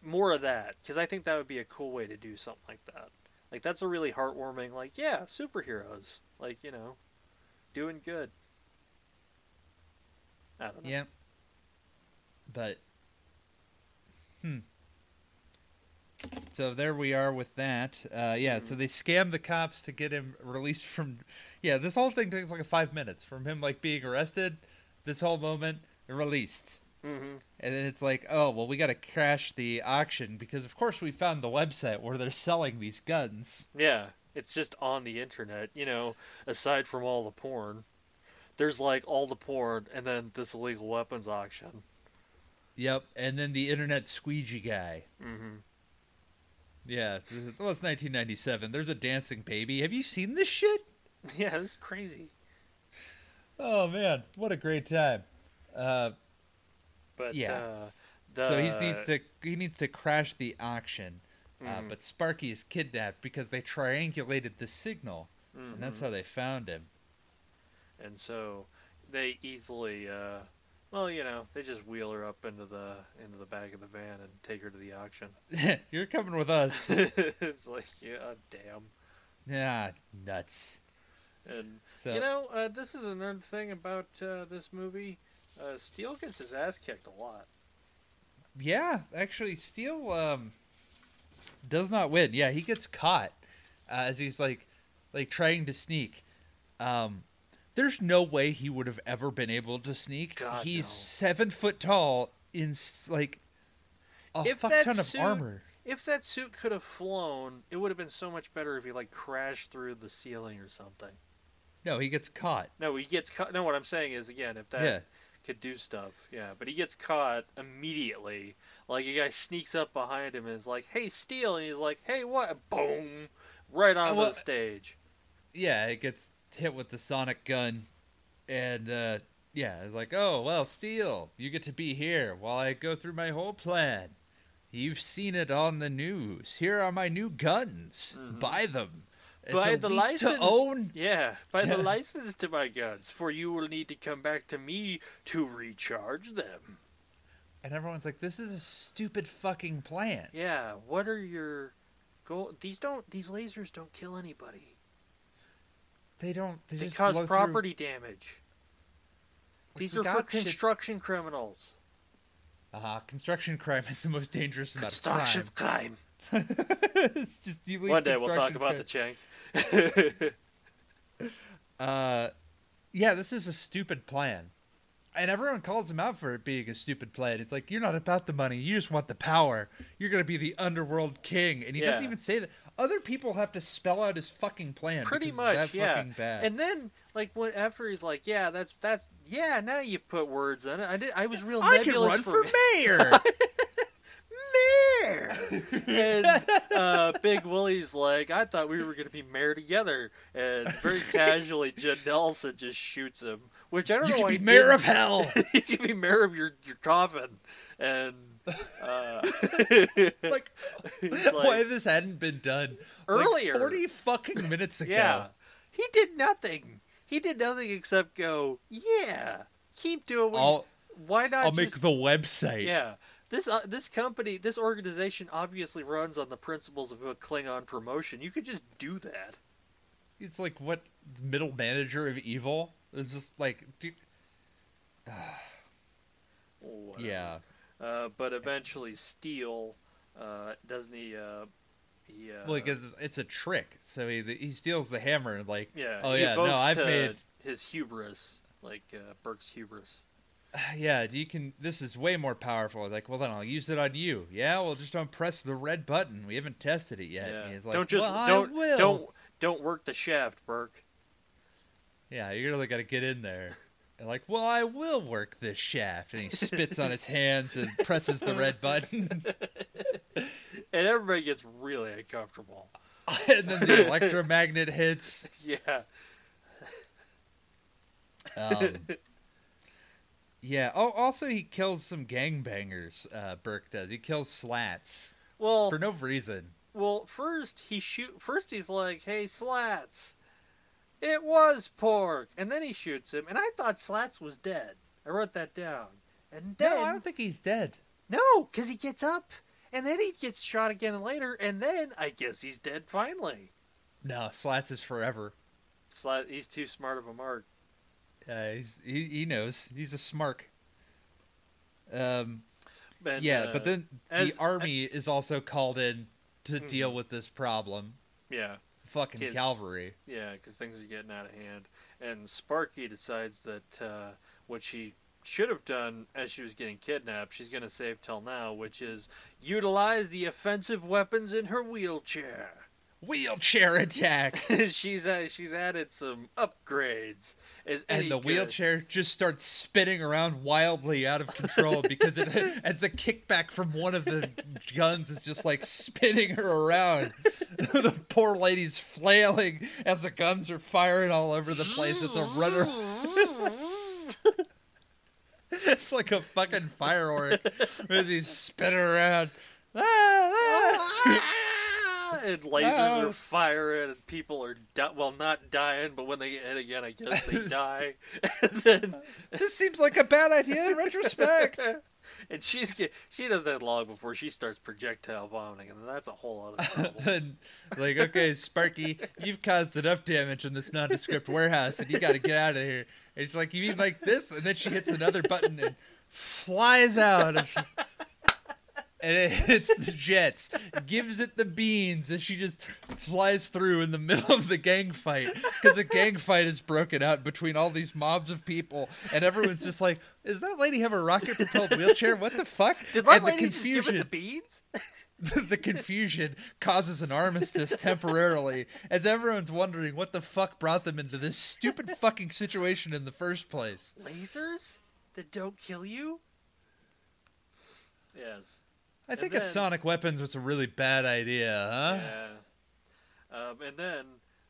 more of that because I think that would be a cool way to do something like that. Like that's a really heartwarming. Like yeah, superheroes. Like you know, doing good. I don't know. Yeah. But hmm. So there we are with that. Uh, yeah, so Mhm. they scam the cops to get him released from. Yeah, this whole thing takes like five minutes from him like being arrested. This whole moment released, Mm-hmm. and then it's like, oh well, we got to crash the auction because of course we found the website where they're selling these guns. Yeah, it's just on the internet. You know, aside from all the porn, there's like all the porn and then this illegal weapons auction. Yep, and then the internet squeegee guy. Mm-hmm. Yeah, this is- well, it's 1997. There's a dancing baby. Have you seen this shit? Yeah, it's crazy. Oh man, what a great time. Uh, But yeah. uh, the, so he needs to he needs to crash the auction. Uh, Mhm. but Sparky is kidnapped because they triangulated the signal, and that's Mhm. how they found him. and so they easily, uh, well, you know, they just wheel her up into the into the back of the van and take her to the auction. You're coming with us. it's like, yeah, damn. yeah, nuts. And So you know, uh, this is another thing about uh, this movie. Uh, Steel gets his ass kicked a lot. yeah, actually, Steel um, does not win. Yeah, he gets caught uh, as he's like like trying to sneak. Um, there's no way he would have ever been able to sneak. God, he's no. seven foot tall in like a If fuck ton of suit- armor. If that suit could have flown, it would have been so much better if he like crashed through the ceiling or something. No, he gets caught. No, he gets caught. No, what I'm saying is again, if that yeah. could do stuff, yeah. But he gets caught immediately. Like a guy sneaks up behind him and is like, "Hey, Steel," and he's like, "Hey, what?" Boom, right onto well, the stage. yeah, it gets hit with the sonic gun, and uh, yeah, it's like, oh well, Steel, you get to be here while I go through my whole plan. You've seen it on the news. Here are my new guns. Mhm. Buy them. It's Buy the license. to own. Yeah, buy Yeah. the license to my guns, for you will need to come back to me to recharge them. And everyone's like, this is a stupid fucking plan. Yeah, what are your goal? These don't. These lasers don't kill anybody. They don't. They, They just cause blow through- property damage. Like, These are for construction criminals. Uh, construction crime is the most dangerous amount of Construction crime. crime. it's just you leave One day we'll talk construction about the Chang. Uh, yeah, this is a stupid plan. And everyone calls him out for it being a stupid plan. It's like, you're not about the money. You just want the power. You're going to be the underworld king. And he doesn't even say that. Other people have to spell out his fucking plan. Pretty much, yeah. fucking bad. And then, like, when after he's like, "Yeah, that's that's yeah." Now you put words in it. I did. I was real I can run for, for mayor. mayor. and uh, Big Willie's like, I thought we were going to be mayor together. And very casually, Judd Nelson just shoots him. Which I don't you know can why be mayor of hell. you can be mayor of your, your coffin. And uh, like, he's why this hadn't been done like, Earlier. 40 fucking minutes ago. yeah, he did nothing. He did nothing except go, yeah, keep doing. What why not? I'll just make the website. Yeah. This uh, this company, this organization obviously runs on the principles of a Klingon promotion. You could just do that. It's like what middle manager of evil is just like, dude. Yeah. Uh, but eventually, Steel uh, doesn't he? Uh, he uh, Well, because it's, it's a trick. So he he steals the hammer and like, yeah. oh yeah, no, I've to made his hubris, like uh, Burke's hubris. yeah, you can. This is way more powerful. Like, well, then I'll use it on you. Yeah, well, just don't press the red button. We haven't tested it yet. Yeah. Like, don't just well, don't will. don't don't work the shaft, Burke. Yeah, you really got to get in there. Like, well, I will work this shaft, and he spits on his hands and presses the red button, And everybody gets really uncomfortable. and then the electromagnet hits. Yeah. Um, yeah. Oh, also he kills some gangbangers. Uh, Burke does. He kills slats Well, for no reason. Well, first he shoot. First he's like, "Hey, Slats, it was pork," and then he shoots him. And I thought Slats was dead. I wrote that down. And then no, I don't think he's dead. no, because he gets up and then he gets shot again later, and then I guess he's dead finally. No, Slats is forever. Slat, he's too smart of a mark. Uh, he's, he he knows. He's a smark. Um, And, yeah, uh, but then as- the army is also called in to Mhm. deal with this problem. yeah, Fucking Kids- cavalry. yeah, because things are getting out of hand, and Sparky decides that uh, what she should have done as she was getting kidnapped, she's going to save till now, which is utilize the offensive weapons in her wheelchair. Wheelchair attack. she's uh, she's added some upgrades. Is and the wheelchair just starts spinning around wildly out of control because it as a kickback from one of the guns is just like spinning her around. the poor lady's flailing as the guns are firing all over the place. It's a runner. it's like a fucking firework as he's spinning around. Ah, ah. and lasers are firing, and people are di- well, not dying, but when they get hit again, I guess they die. and then, This seems like a bad idea in retrospect. and she's get, she does that long before she starts projectile vomiting, and that's a whole other problem. like, okay, Sparky, you've caused enough damage in this nondescript warehouse, and you got to get out of here. And she's like, you mean like this? And then she hits another button and flies out. She- and it hits the jets, gives it the beans, and she just flies through in the middle of the gang fight because a gang fight is broken out between all these mobs of people, and everyone's just like, "Is that lady have a rocket-propelled wheelchair? What the fuck?" Did that and the lady just give it the beans? the confusion causes an armistice temporarily as everyone's wondering what the fuck brought them into this stupid fucking situation in the first place. Lasers that don't kill you? Yes. I think then- a sonic weapons was a really bad idea, huh? Yeah. Um, and then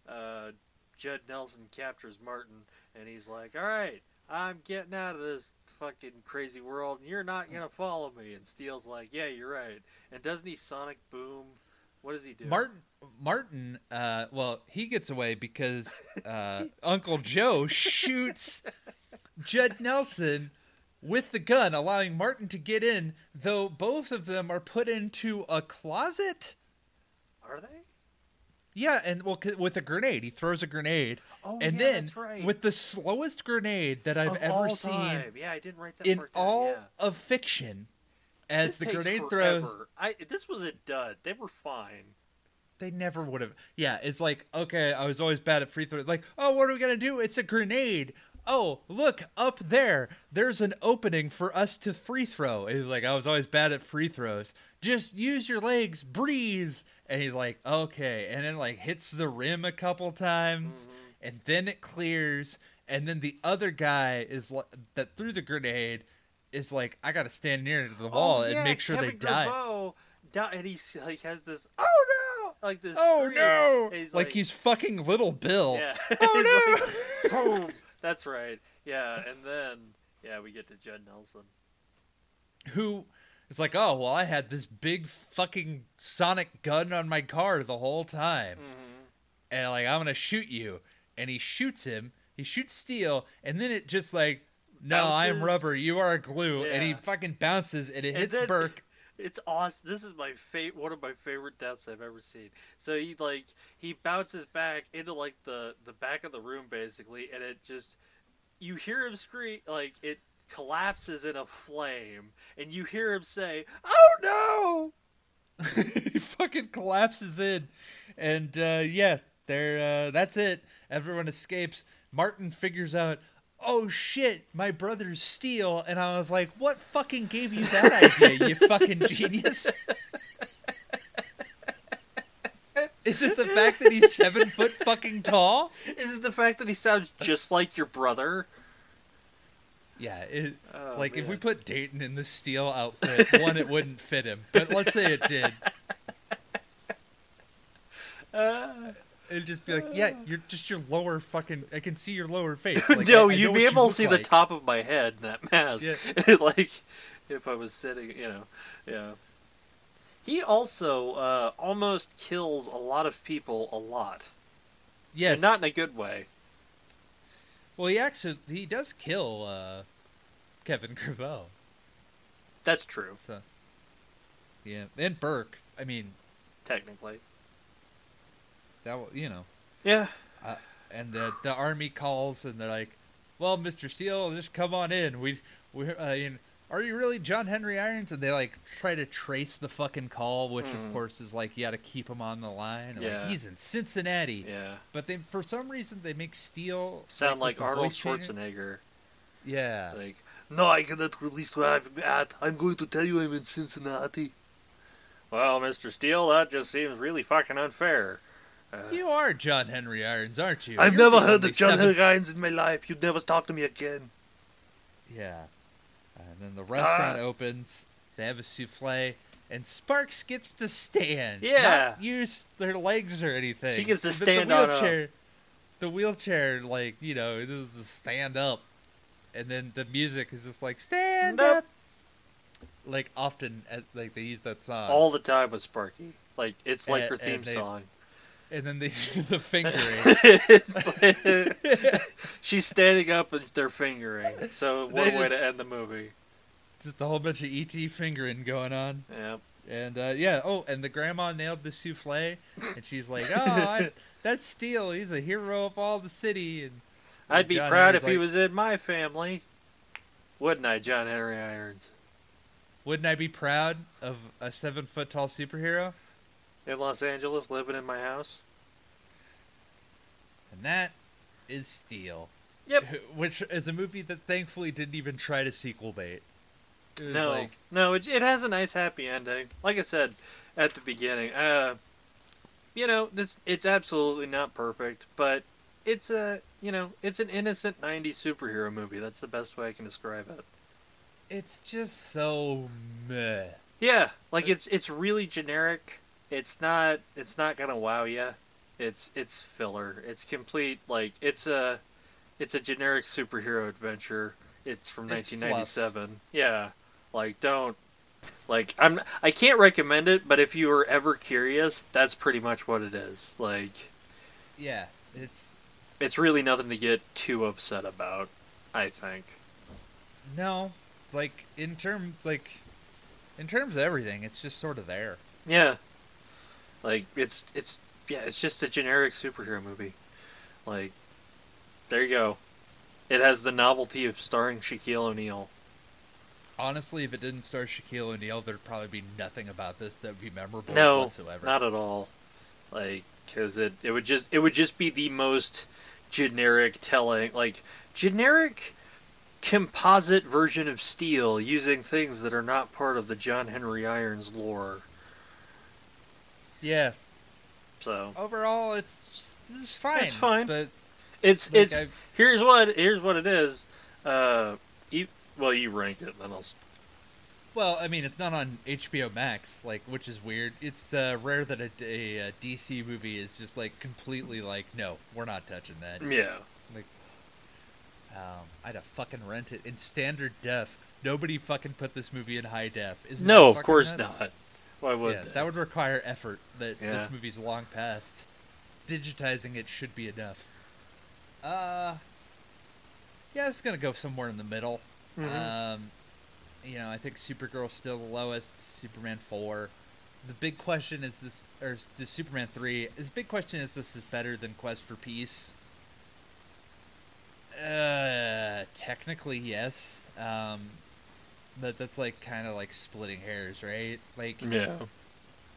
uh, Judd Nelson captures Martin, and he's like, "All right, I'm getting out of this fucking crazy world, and you're not gonna follow me." And Steel's like, "Yeah, you're right." And doesn't he sonic boom? What does he do? Martin Martin uh well, he gets away because uh Uncle Joe shoots Judd Nelson with the gun, allowing Martin to get in, though both of them are put into a closet. Are they? Yeah, and well, with a grenade, he throws a grenade, Oh, and yeah, then right. with the slowest grenade that I've Of ever seen time. Yeah, I didn't write that in part down, all yeah. of fiction, as This the grenade throws. I this was a dud. They were fine. they never would have. Yeah, it's like okay, I was always bad at free throw. Like, oh, what are we gonna do? It's a grenade. Oh, look up there. There's an opening for us to free throw. It's like I was always bad at free throws. Just use your legs, breathe. And he's like, okay, and then like hits the rim a couple times, Mm-hmm. and then it clears, and then the other guy is like that threw the grenade is like, I gotta stand near the wall oh, and yeah, make sure Kevin they die. Grevioux di- and he's like has this oh no like this Oh no! He's like, like, he's fucking little Bill. yeah Oh no! like, that's right. Yeah and then yeah we get to Judd Nelson. Who is like, oh well, I had this big fucking sonic gun on my car the whole time, mm-hmm. and like I'm gonna shoot you, and he shoots him. He shoots Steel, and then it just like, no, I am rubber, you are glue, and he fucking bounces, and it And hits then- Burke. It's awesome. This is my fa- one of my favorite deaths I've ever seen. So he like he bounces back into like the the back of the room basically, and it just you hear him scream like it collapses in a flame, and you hear him say, "Oh no!" he fucking collapses in, and uh, yeah, there. Uh, that's it. Everyone escapes. Martin figures out. Oh shit, my brother's Steel, and I was like, "What fucking gave you that idea, you fucking genius?" Is it the fact that he's seven foot fucking tall? Is it the fact that he sounds just like your brother? Yeah, it, Oh, like if we put Dayton in the Steel outfit, one, it wouldn't fit him. But let's say it did. Uh, It'd just be like, yeah, you're just your lower fucking. I can see your lower face. Like, no, I- I you'd be able you to see look the top of my head in that mask. Yeah. like if I was sitting, you know, yeah. He also uh, almost kills a lot of people a lot. Yes. And not in a good way. well, he actually he does kill uh, Kevin Grevioux. That's true. So Yeah, and Burke. I mean, technically. That wa- you know, Yeah. and the the army calls and they're like, "Well, Mister Steel, just come on in. We we uh, you know, are you really John Henry Irons?" And they like try to trace the fucking call, which of course is like you got to keep him on the line. And, Yeah. like, he's in Cincinnati. Yeah. But they for some reason they make Steel Sound with like Arnold voice changer- Schwarzenegger. Yeah. Like, no, I cannot release where I'm at. I'm going to tell you I'm in Cincinnati. Well, Mr. Steel, that just seems really fucking unfair. Uh, You are John Henry Irons, aren't you? I've You're never heard of John seven- Irons in my life. You'd never talk to me again. Yeah. And then the restaurant Ah. opens. They have a souffle, and Sparks gets to stand. Yeah. Not use their legs or anything. She gets to stand the on a- wheelchair. The wheelchair, like you know, it is a stand up, and then the music is just like stand Nope. up. Like often, at, like they use that song. All the time with Sparky. Like, it's like And- her theme song. And then they do the fingering. Like- she's standing up and they're fingering. So, one way to end the movie. just a whole bunch of ET fingering going on. Yeah. And uh, yeah, oh, and the grandma nailed the souffle, and she's like, "Oh, I, that's Steel. He's a hero of all the city." And I'd be John proud Henry's if he was in my family. Wouldn't I, John Henry Irons? Wouldn't I be proud of a seven foot tall superhero? In Los Angeles, living in my house? And that is Steel. Yep. Which is a movie that thankfully didn't even try to sequel bait. It No, like, no, it, it has a nice happy ending. Like I said at the beginning, uh, you know, this it's absolutely not perfect, but it's a you know it's an innocent '90s superhero movie. That's the best way I can describe it. it's just so meh. Yeah, like it's it's really generic. It's not it's not gonna wow you. It's it's filler. It's complete like it's a it's a generic superhero adventure. It's from It's 1997. Yeah, like don't like I'm I can't recommend it, but if you were ever curious, that's pretty much what it is. Like Yeah, it's it's really nothing to get too upset about. I think. no, like in term like in terms of everything, it's just sort of there. Yeah. Like it's it's yeah, it's just a generic superhero movie. Like there you go. It has the novelty of starring Shaquille O'Neal. Honestly, if it didn't star Shaquille O'Neal, there'd probably be nothing about this that would be memorable No, whatsoever. not at all. Like cuz it it would just it would just be the most generic telling like generic composite version of Steel using things that are not part of the John Henry Irons lore. Yeah. So Overall, it's it's fine. It's fine. but it's like, it's I've- Here's what here's what it is. Uh, you, well, you rank it, then I'll. well, I mean, it's not on HBO Max, like, which is weird. It's uh, rare that a, a, a DC movie is just like completely like, no, we're not touching that. Yeah. Like, Um, I'd have fucking rent it in standard def. Nobody fucking put this movie in high def. Isn't No, of course nuts? not. Why would yeah, they? that would require effort that Yeah. this movie's long past. Digitizing it should be enough. Uh, yeah, it's gonna go somewhere in the middle. Mhm. Um, you know, I think Supergirl's still the lowest. Superman four. The big question is this, or is the Superman three? Is big question is this is better than Quest for Peace? Uh, technically yes. Um, but that's like kind of like splitting hairs, right? Like, yeah.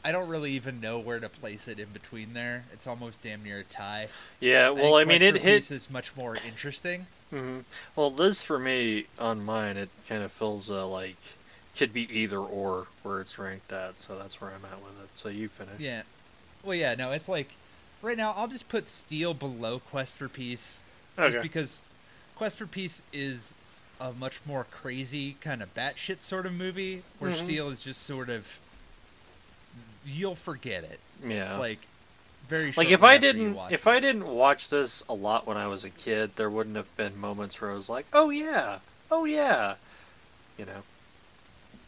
I don't really even know where to place it in between there. It's almost damn near a tie. Yeah. Well, I mean, Quest it hit. Is much more interesting. hmm Well, this for me on mine, it kind of feels uh, like could be either or where it's ranked at. So that's where I'm at with it. So you finish. Yeah. Well, yeah, no, it's like right now I'll just put Steel below Quest for Peace Okay. just because Quest for Peace is a much more crazy kind of batshit sort of movie, where Mhm. Steel is just sort of you'll forget it, yeah. like very like if I didn't if it. I didn't watch this a lot when I was a kid, there wouldn't have been moments where I was like, "Oh yeah, oh yeah," you know.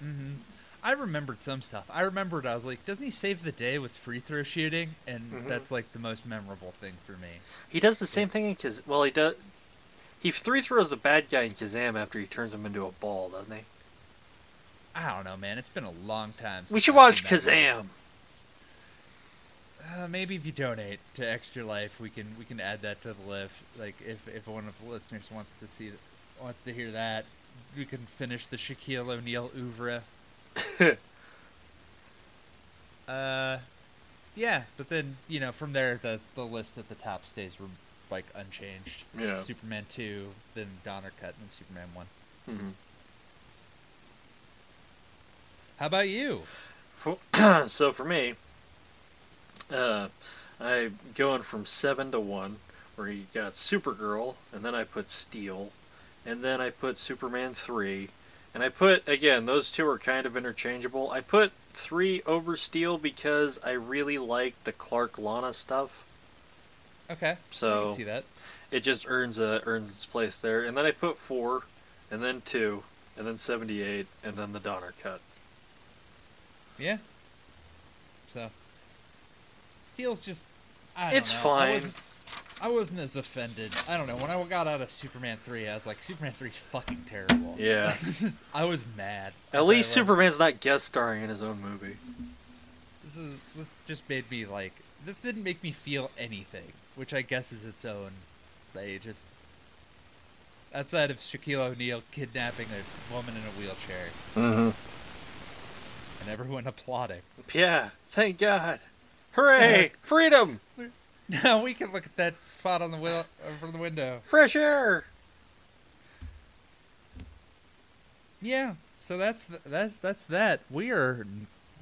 hmm I remembered some stuff. I remembered I was like, doesn't he save the day with free throw shooting? And Mhm. that's like the most memorable thing for me. He does the same thing in Kaz. Well, he does. He three throws the bad guy in Kazaam after he turns him into a ball, doesn't he? I don't know, man. It's been a long time. We should I've watch Kazaam. Uh, maybe if you donate to Extra Life, we can we can add that to the list. Like if if one of the listeners wants to see wants to hear that, we can finish the Shaquille O'Neal oeuvre. uh, yeah, but then you know from there the the list at the top stays re- like unchanged. Yeah. Superman two, then Donner cut, and then Superman one. Mhm. How about you? So for me, uh, I'm going from seven to one, where you got Supergirl, and then I put Steel, and then I put Superman three, and I put again those two are kind of interchangeable. I put three over Steel because I really like the Clark Lana stuff, Okay, I so see that. it just earns a earns its place there. And then I put four, and then two, and then seventy eight, and then the Donner cut. Yeah. So, Steel's just. I It's know. I fine. wasn't, I wasn't as offended. I don't know. When I got out of Superman three, I was like, Superman 3's fucking terrible. Yeah. I was mad. At least Superman's not guest starring in his own movie. This is this just made me like. This didn't make me feel anything, which I guess is its own. They just. Outside of Shaquille O'Neal kidnapping a woman in a wheelchair Mm-hmm. and everyone applauding. Yeah, thank God. Hooray! Freedom! Now we can look at that spot on the wheel from the window. Fresh air! Yeah, so that's th- that. That's that. We are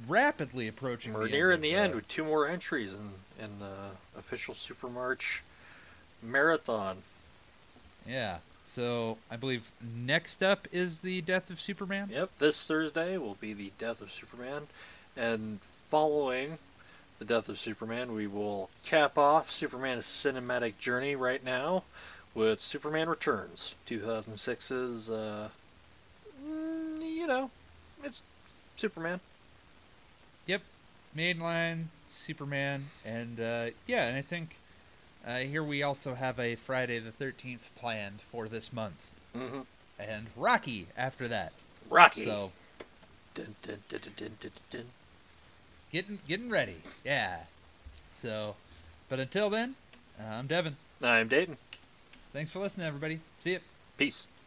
rapidly approaching. We're the nearing the uh, end with two more entries in, in the official Super March marathon. Yeah. So I believe next up is the death of Superman. Yep, this Thursday will be the death of Superman. And following the death of Superman, we will cap off Superman's cinematic journey right now with Superman Returns, 2006's, uh, mm, you know, it's Superman. Yep. Mainline Superman, and uh, yeah, and I think uh, here we also have a Friday the Thirteenth planned for this month, Mm-hmm. and Rocky after that. Rocky. So Dun, dun, dun, getting getting ready. Yeah. So, but until then, I'm Devin. I'm Dayton. Thanks for listening, everybody. See ya. Peace.